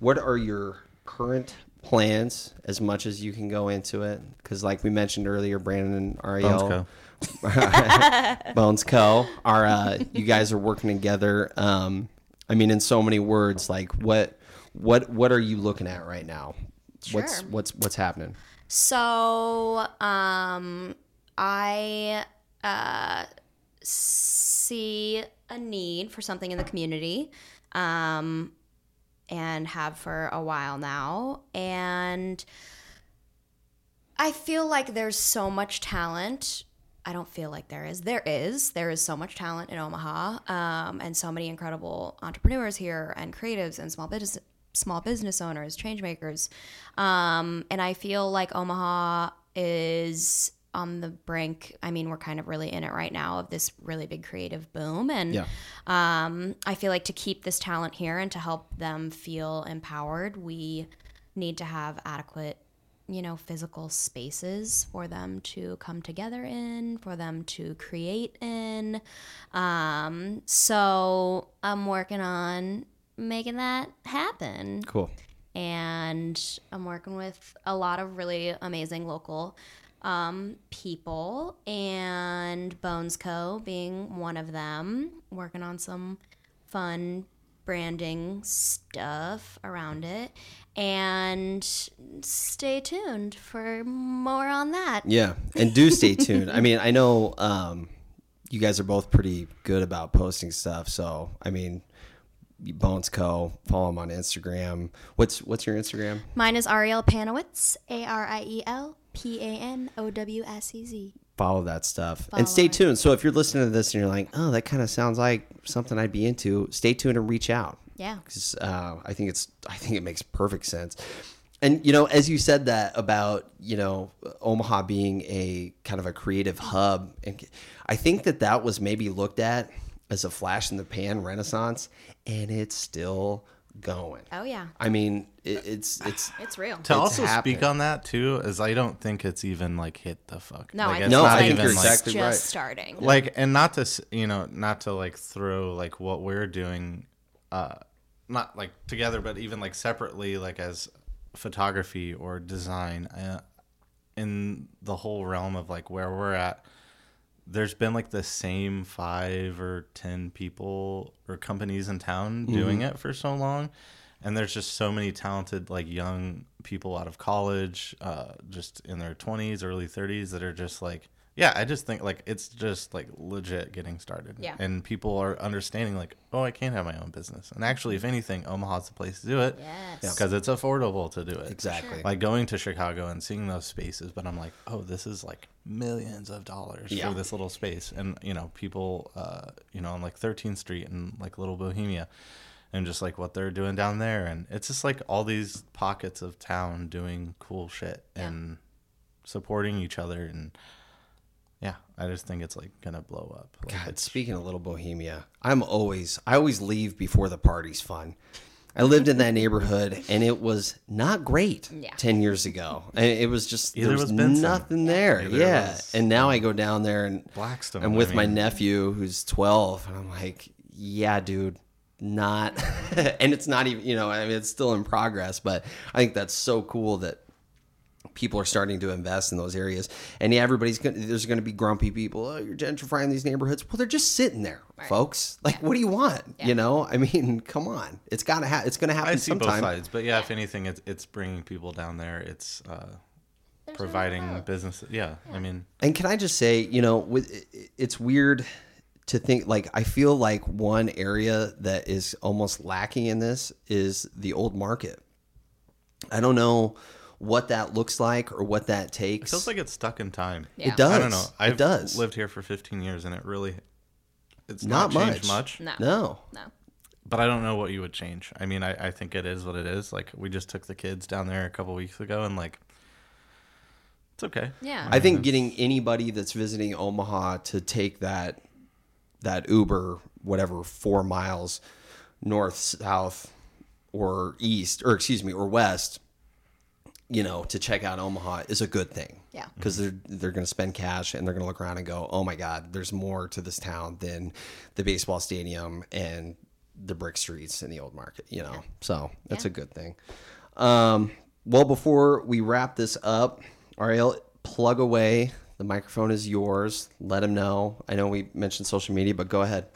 [SPEAKER 1] what are your current plans? As much as you can go into it, because like we mentioned earlier, Brandon and Ariel,
[SPEAKER 2] Bones Co.
[SPEAKER 1] Are uh, you guys are working together? Um, I mean, in so many words, like what what what are you looking at right now? What's what's what's happening?
[SPEAKER 3] So, um, I uh, see a need for something in the community, um, and have for a while now, and I feel like there's so much talent. I don't feel like there is. There is. There is so much talent in Omaha, um, and so many incredible entrepreneurs here, and creatives, and small business small business owners, change makers. Um, and I feel like Omaha is on the brink. I mean, we're kind of really in it right now of this really big creative boom, and
[SPEAKER 1] Yeah.
[SPEAKER 3] um, I feel like to keep this talent here and to help them feel empowered, we need to have adequate, you know, physical spaces for them to come together in, for them to create in. Um, so I'm working on making that happen
[SPEAKER 1] Cool.
[SPEAKER 3] and I'm working with a lot of really amazing local um, people, and Bones Co. being one of them. Working on some fun branding stuff around it. And stay tuned for more on that.
[SPEAKER 1] Yeah, and do stay tuned. I mean, I know um, you guys are both pretty good about posting stuff. So, I mean, Bones Co. Follow him on Instagram. What's what's your Instagram?
[SPEAKER 3] Mine is Ariel Panowicz, A R I E L P A N O W S E Z.
[SPEAKER 1] Follow that stuff and stay
[SPEAKER 3] it.
[SPEAKER 1] tuned. So, if you're listening to this and you're like, "Oh, that kind of sounds like something I'd be into," stay tuned and reach out.
[SPEAKER 3] Yeah.
[SPEAKER 1] 'Cause, uh, I think it's I think it makes perfect sense. And you know, as you said that about you know Omaha being a kind of a creative hub, and I think that that was maybe looked at as a flash in the pan renaissance, and it's still going.
[SPEAKER 3] Oh, yeah.
[SPEAKER 1] I mean, it, it's it's
[SPEAKER 3] It's real.
[SPEAKER 2] To
[SPEAKER 1] It's
[SPEAKER 2] also
[SPEAKER 1] happening.
[SPEAKER 2] speak on that too, is I don't think it's even like hit the fuck.
[SPEAKER 3] No,
[SPEAKER 2] like,
[SPEAKER 3] I
[SPEAKER 2] it's
[SPEAKER 3] think
[SPEAKER 1] No,
[SPEAKER 3] it's
[SPEAKER 1] I
[SPEAKER 3] like,
[SPEAKER 1] think you're
[SPEAKER 3] it's
[SPEAKER 1] exactly
[SPEAKER 3] just
[SPEAKER 1] right.
[SPEAKER 3] starting.
[SPEAKER 2] like and not to you know not to like throw like what we're doing uh not like together but even like separately like as photography or design uh, in the whole realm of like where we're at there's been like the same five or ten people or companies in town doing it for so long and there's just so many talented like young people out of college uh, just in their 20s early 30s that are just like yeah i just think like it's just like legit getting started
[SPEAKER 3] Yeah.
[SPEAKER 2] and people are understanding like oh i can't have my own business and actually if anything omaha's the place to do it
[SPEAKER 3] Yes.
[SPEAKER 2] because it's affordable to do it
[SPEAKER 1] exactly.
[SPEAKER 2] like going to Chicago and seeing those spaces, but I'm like, oh, this is like millions of dollars
[SPEAKER 1] Yeah.
[SPEAKER 2] for this little space, and you know, people, uh, you know, on like 13th Street and like Little Bohemia, and just like what they're doing down there, and it's just like all these pockets of town doing cool shit
[SPEAKER 3] Yeah.
[SPEAKER 2] and supporting each other, and yeah, I just think it's like gonna blow up. Like,
[SPEAKER 1] God, speaking of little Bohemia, I'm always I always leave before the party's fun. I lived in that neighborhood and it was not great
[SPEAKER 3] Yeah.
[SPEAKER 1] 10 years ago. And it was just
[SPEAKER 2] Either
[SPEAKER 1] there was
[SPEAKER 2] was
[SPEAKER 1] nothing there.
[SPEAKER 2] Either
[SPEAKER 1] yeah.
[SPEAKER 2] was,
[SPEAKER 1] and now I go down there and
[SPEAKER 2] Blackstone,
[SPEAKER 1] I'm
[SPEAKER 2] I
[SPEAKER 1] with my nephew who's 12 and I'm like, "Yeah, dude, not and it's not even, you know, I mean it's still in progress, but I think that's so cool that people are starting to invest in those areas. And yeah, everybody's going to, there's going to be grumpy people. Oh, you're gentrifying these neighborhoods. Well, they're just sitting there, folks. Like, what do you want? You know, I mean, come on. It's got to ha- it's going to happen
[SPEAKER 2] I see
[SPEAKER 1] sometime.
[SPEAKER 2] both sides, but yeah, if anything, it's it's bringing people down there. It's uh, providing business. Yeah, I mean,
[SPEAKER 1] And can I just say, you know, with it- it- it's weird to think like I feel like one area that is almost lacking in this is the old market. I don't know what that looks like or what that takes.
[SPEAKER 2] it feels like it's stuck in time.
[SPEAKER 3] Yeah.
[SPEAKER 1] It does.
[SPEAKER 2] I don't know. I've
[SPEAKER 1] it does.
[SPEAKER 2] lived here for 15 years, and it really, it's
[SPEAKER 1] Not
[SPEAKER 2] not, changed
[SPEAKER 1] much.
[SPEAKER 2] much.
[SPEAKER 3] No.
[SPEAKER 1] No.
[SPEAKER 3] No.
[SPEAKER 2] But I don't know what you would change. I mean, I, I think it is what it is. Like we just took the kids down there a couple weeks ago, and like, it's okay.
[SPEAKER 3] Yeah.
[SPEAKER 1] I think getting anybody that's visiting Omaha to take that that Uber, whatever, four miles north, south, or east, or excuse me, or west, you know, to check out Omaha is a good thing.
[SPEAKER 3] Yeah.
[SPEAKER 1] Because they're they're going to spend cash and they're going to look around and go, oh my God, there's more to this town than the baseball stadium and the brick streets in the old market. You know, so that's a good thing. Um, well, before we wrap this up, Ariel, plug away. The microphone is yours. Let them know. I know we mentioned social media, but go ahead.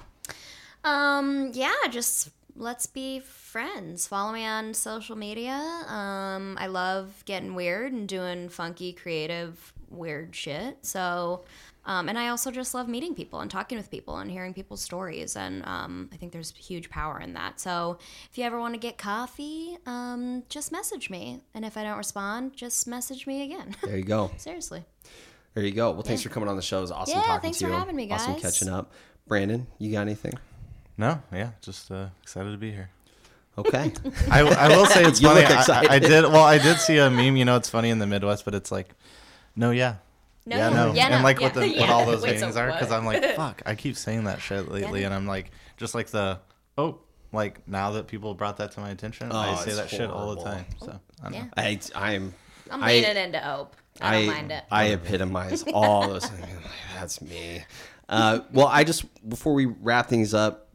[SPEAKER 3] Um, yeah, just let's be friends. Follow me on social media. Um, I love getting weird and doing funky, creative, weird shit. So, um, and I also just love meeting people and talking with people and hearing people's stories. And um, I think there's huge power in that. So, if you ever want to get coffee, um, just message me. And if I don't respond, just message me again.
[SPEAKER 1] There you go.
[SPEAKER 3] Seriously.
[SPEAKER 1] There you go. Well, thanks for coming on the show. It was awesome
[SPEAKER 3] Yeah,
[SPEAKER 1] talking
[SPEAKER 3] thanks
[SPEAKER 1] to
[SPEAKER 3] for
[SPEAKER 1] you.
[SPEAKER 3] having me,
[SPEAKER 1] Awesome catching up. Brandon, you got anything?
[SPEAKER 2] No, yeah, just uh, excited to be here.
[SPEAKER 1] Okay.
[SPEAKER 2] I, I will say it's
[SPEAKER 1] You
[SPEAKER 2] funny.
[SPEAKER 1] look
[SPEAKER 2] I- I,
[SPEAKER 1] excited.
[SPEAKER 2] I did. Well, I did see a meme. You know, it's funny in the Midwest, but it's like, no, yeah.
[SPEAKER 3] No,
[SPEAKER 2] yeah, no,
[SPEAKER 3] yeah,
[SPEAKER 2] and
[SPEAKER 3] no,
[SPEAKER 2] like
[SPEAKER 3] yeah,
[SPEAKER 2] what the
[SPEAKER 3] yeah.
[SPEAKER 2] what all those
[SPEAKER 3] Wait, so
[SPEAKER 2] meanings are, because
[SPEAKER 3] what?
[SPEAKER 2] I'm like, fuck, I keep saying that shit lately,
[SPEAKER 3] Yeah.
[SPEAKER 2] and I'm like, just like the oh, like now that people brought that to my attention,
[SPEAKER 1] Oh,
[SPEAKER 2] I say
[SPEAKER 1] it's
[SPEAKER 2] that shit all the
[SPEAKER 1] horrible.
[SPEAKER 2] time. So I don't
[SPEAKER 3] Yeah.
[SPEAKER 2] know.
[SPEAKER 1] I I'm
[SPEAKER 3] I'm
[SPEAKER 1] I-
[SPEAKER 3] leaning into Ope. I don't mind it.
[SPEAKER 1] I epitomize all those things. That's me. Uh, well, I just before we wrap things up,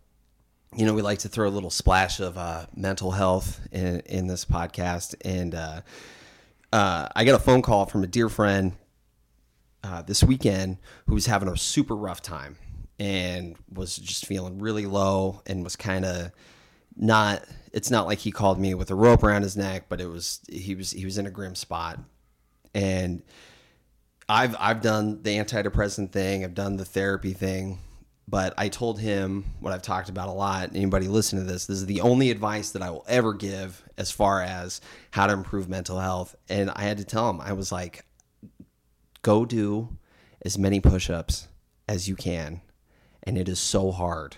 [SPEAKER 1] you know, we like to throw a little splash of uh, mental health in in this podcast, and uh, uh, I got a phone call from a dear friend uh, this weekend who was having a super rough time and was just feeling really low and was kind of not it's not like he called me with a rope around his neck, but it was he was he was in a grim spot. And I've I've done the antidepressant thing, I've done the therapy thing, but I told him what I've talked about a lot. Anybody listen to this, this is the only advice that I will ever give as far as how to improve mental health. And I had to tell him, I was like, go do as many push-ups as you can. And it is so hard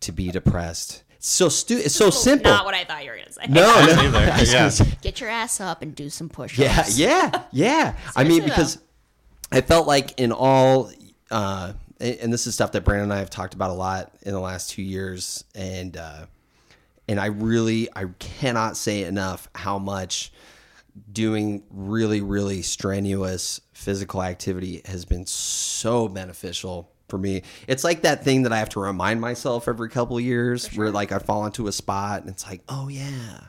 [SPEAKER 1] to be depressed. It's so stu- it's so simple.
[SPEAKER 3] Not what I thought you were gonna say.
[SPEAKER 1] no, no.
[SPEAKER 2] Either. Yeah.
[SPEAKER 1] say-
[SPEAKER 3] Get your ass up and do some push-ups.
[SPEAKER 1] yeah, yeah, yeah. I mean,
[SPEAKER 3] Seriously,
[SPEAKER 1] because I felt like in all, uh, and and this is stuff that Brandon and I have talked about a lot in the last two years, and uh, and I really, I cannot say enough how much doing really, really strenuous physical activity has been so beneficial for me. It's like that thing that I have to remind myself every couple of years where like I fall into a spot and it's like, oh yeah,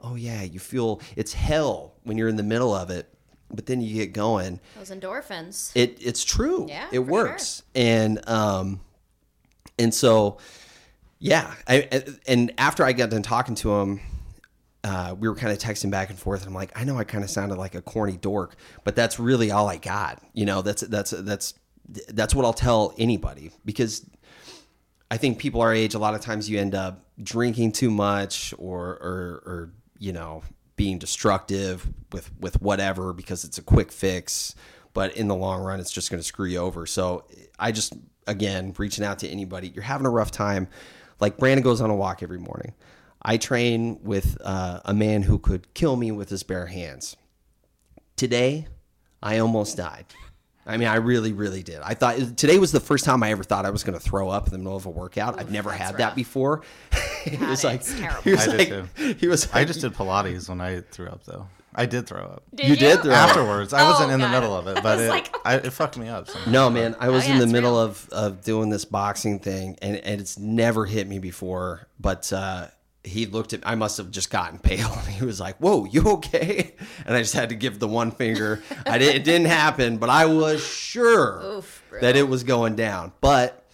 [SPEAKER 1] oh yeah, you feel it's hell when you're in the middle of it, but then you get going.
[SPEAKER 3] Those endorphins.
[SPEAKER 1] It it's true.
[SPEAKER 3] Yeah,
[SPEAKER 1] it works. And um and so yeah, I, and after I got done talking to him, uh, we were kind of texting back and forth. And I'm like, I know I kind of sounded like a corny dork, but that's really all I got. You know, that's that's that's that's what I'll tell anybody because I think people our age, a lot of times you end up drinking too much or or, or you know being destructive with with whatever because it's a quick fix. But in the long run, it's just going to screw you over. So I just again reaching out to anybody. You're having a rough time. Like Brandon goes on a walk every morning. I train with uh, a man who could kill me with his bare hands. Today, I almost died. I mean, I really, really did. I thought today was the first time I ever thought I was going to throw up in the middle of a workout. I've never
[SPEAKER 3] that's
[SPEAKER 1] had that before. he
[SPEAKER 3] God,
[SPEAKER 1] was like,
[SPEAKER 3] it's terrible.
[SPEAKER 1] he was
[SPEAKER 2] I
[SPEAKER 1] like,
[SPEAKER 2] too.
[SPEAKER 1] he was.
[SPEAKER 2] I just did Pilates when I threw up, though. I did throw up.
[SPEAKER 3] Did
[SPEAKER 1] You did throw up.
[SPEAKER 2] Afterwards, I wasn't
[SPEAKER 3] Oh,
[SPEAKER 2] in the
[SPEAKER 3] God.
[SPEAKER 2] middle of it, but
[SPEAKER 3] was
[SPEAKER 2] it,
[SPEAKER 3] like-
[SPEAKER 2] I, it fucked me up. somehow.
[SPEAKER 1] No, man, I was
[SPEAKER 3] Oh, yeah,
[SPEAKER 1] in the middle
[SPEAKER 3] real.
[SPEAKER 1] of, of doing this boxing thing, and, and it's never hit me before. But uh, he looked at, I must have just gotten pale. And he was like, "Whoa, you okay?" And I just had to give the one finger. I did, it didn't happen, but I was sure
[SPEAKER 3] Oof,
[SPEAKER 1] that it was going down. But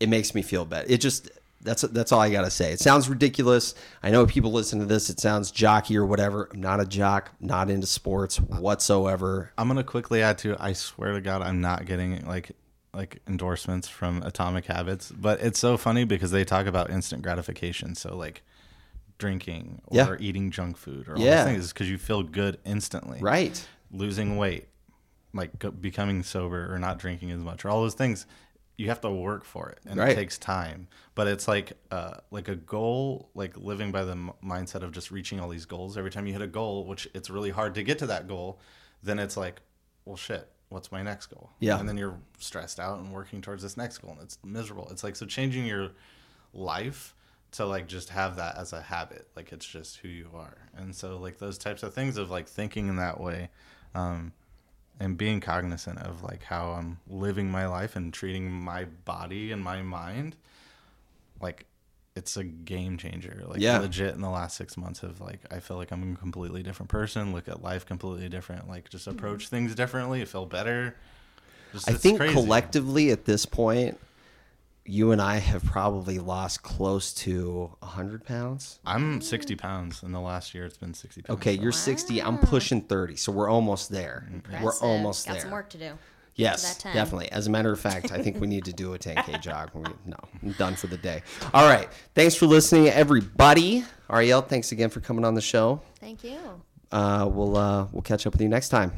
[SPEAKER 1] it makes me feel better. It just that's that's all I gotta say. It sounds ridiculous. I know people listen to this. It sounds jockey or whatever. I'm not a jock. Not into sports whatsoever.
[SPEAKER 2] I'm gonna quickly add to. I swear to God, I'm not getting like like endorsements from Atomic Habits, but it's so funny because they talk about instant gratification. So like drinking or
[SPEAKER 1] Yeah.
[SPEAKER 2] eating junk food or all
[SPEAKER 1] Yeah.
[SPEAKER 2] these things because you feel good instantly.
[SPEAKER 1] Right.
[SPEAKER 2] Losing weight, like becoming sober or not drinking as much or all those things. You have to work for it, and
[SPEAKER 1] Right.
[SPEAKER 2] it takes time. But it's like uh, like a goal, like living by the m- mindset of just reaching all these goals. Every time you hit a goal, which it's really hard to get to that goal, then it's like, well, shit, what's my next goal?
[SPEAKER 1] Yeah.
[SPEAKER 2] and then you're stressed out and working towards this next goal, and it's miserable. It's like so changing your life to like just have that as a habit, like it's just who you are. And so like those types of things of like thinking in that way. Um, and being cognizant of like how I'm living my life and treating my body and my mind, like it's a game changer. Like
[SPEAKER 1] Yeah.
[SPEAKER 2] legit in the last six months of like I feel like I'm a completely different person. Look at life completely different. Like just hmm. approach things differently. Feel better. Just,
[SPEAKER 1] I think
[SPEAKER 2] crazy.
[SPEAKER 1] collectively at this point, you and I have probably lost close to 100 pounds.
[SPEAKER 2] I'm 60 pounds in the last year. It's been 60 pounds.
[SPEAKER 1] Okay,
[SPEAKER 2] so-
[SPEAKER 1] you're 60. I'm pushing 30, so we're almost there. Mm-hmm. We're
[SPEAKER 3] Impressive.
[SPEAKER 1] almost
[SPEAKER 3] Got
[SPEAKER 1] there.
[SPEAKER 3] some work to do.
[SPEAKER 1] Yes,
[SPEAKER 3] that 10.
[SPEAKER 1] definitely. As a matter of fact, I think we need to do a 10K jog. We- No, I'm done for the day. All right. Thanks for listening, everybody. Ariel, thanks again for coming on the show.
[SPEAKER 3] Thank you.
[SPEAKER 1] Uh, we'll uh, we'll catch up with you next time.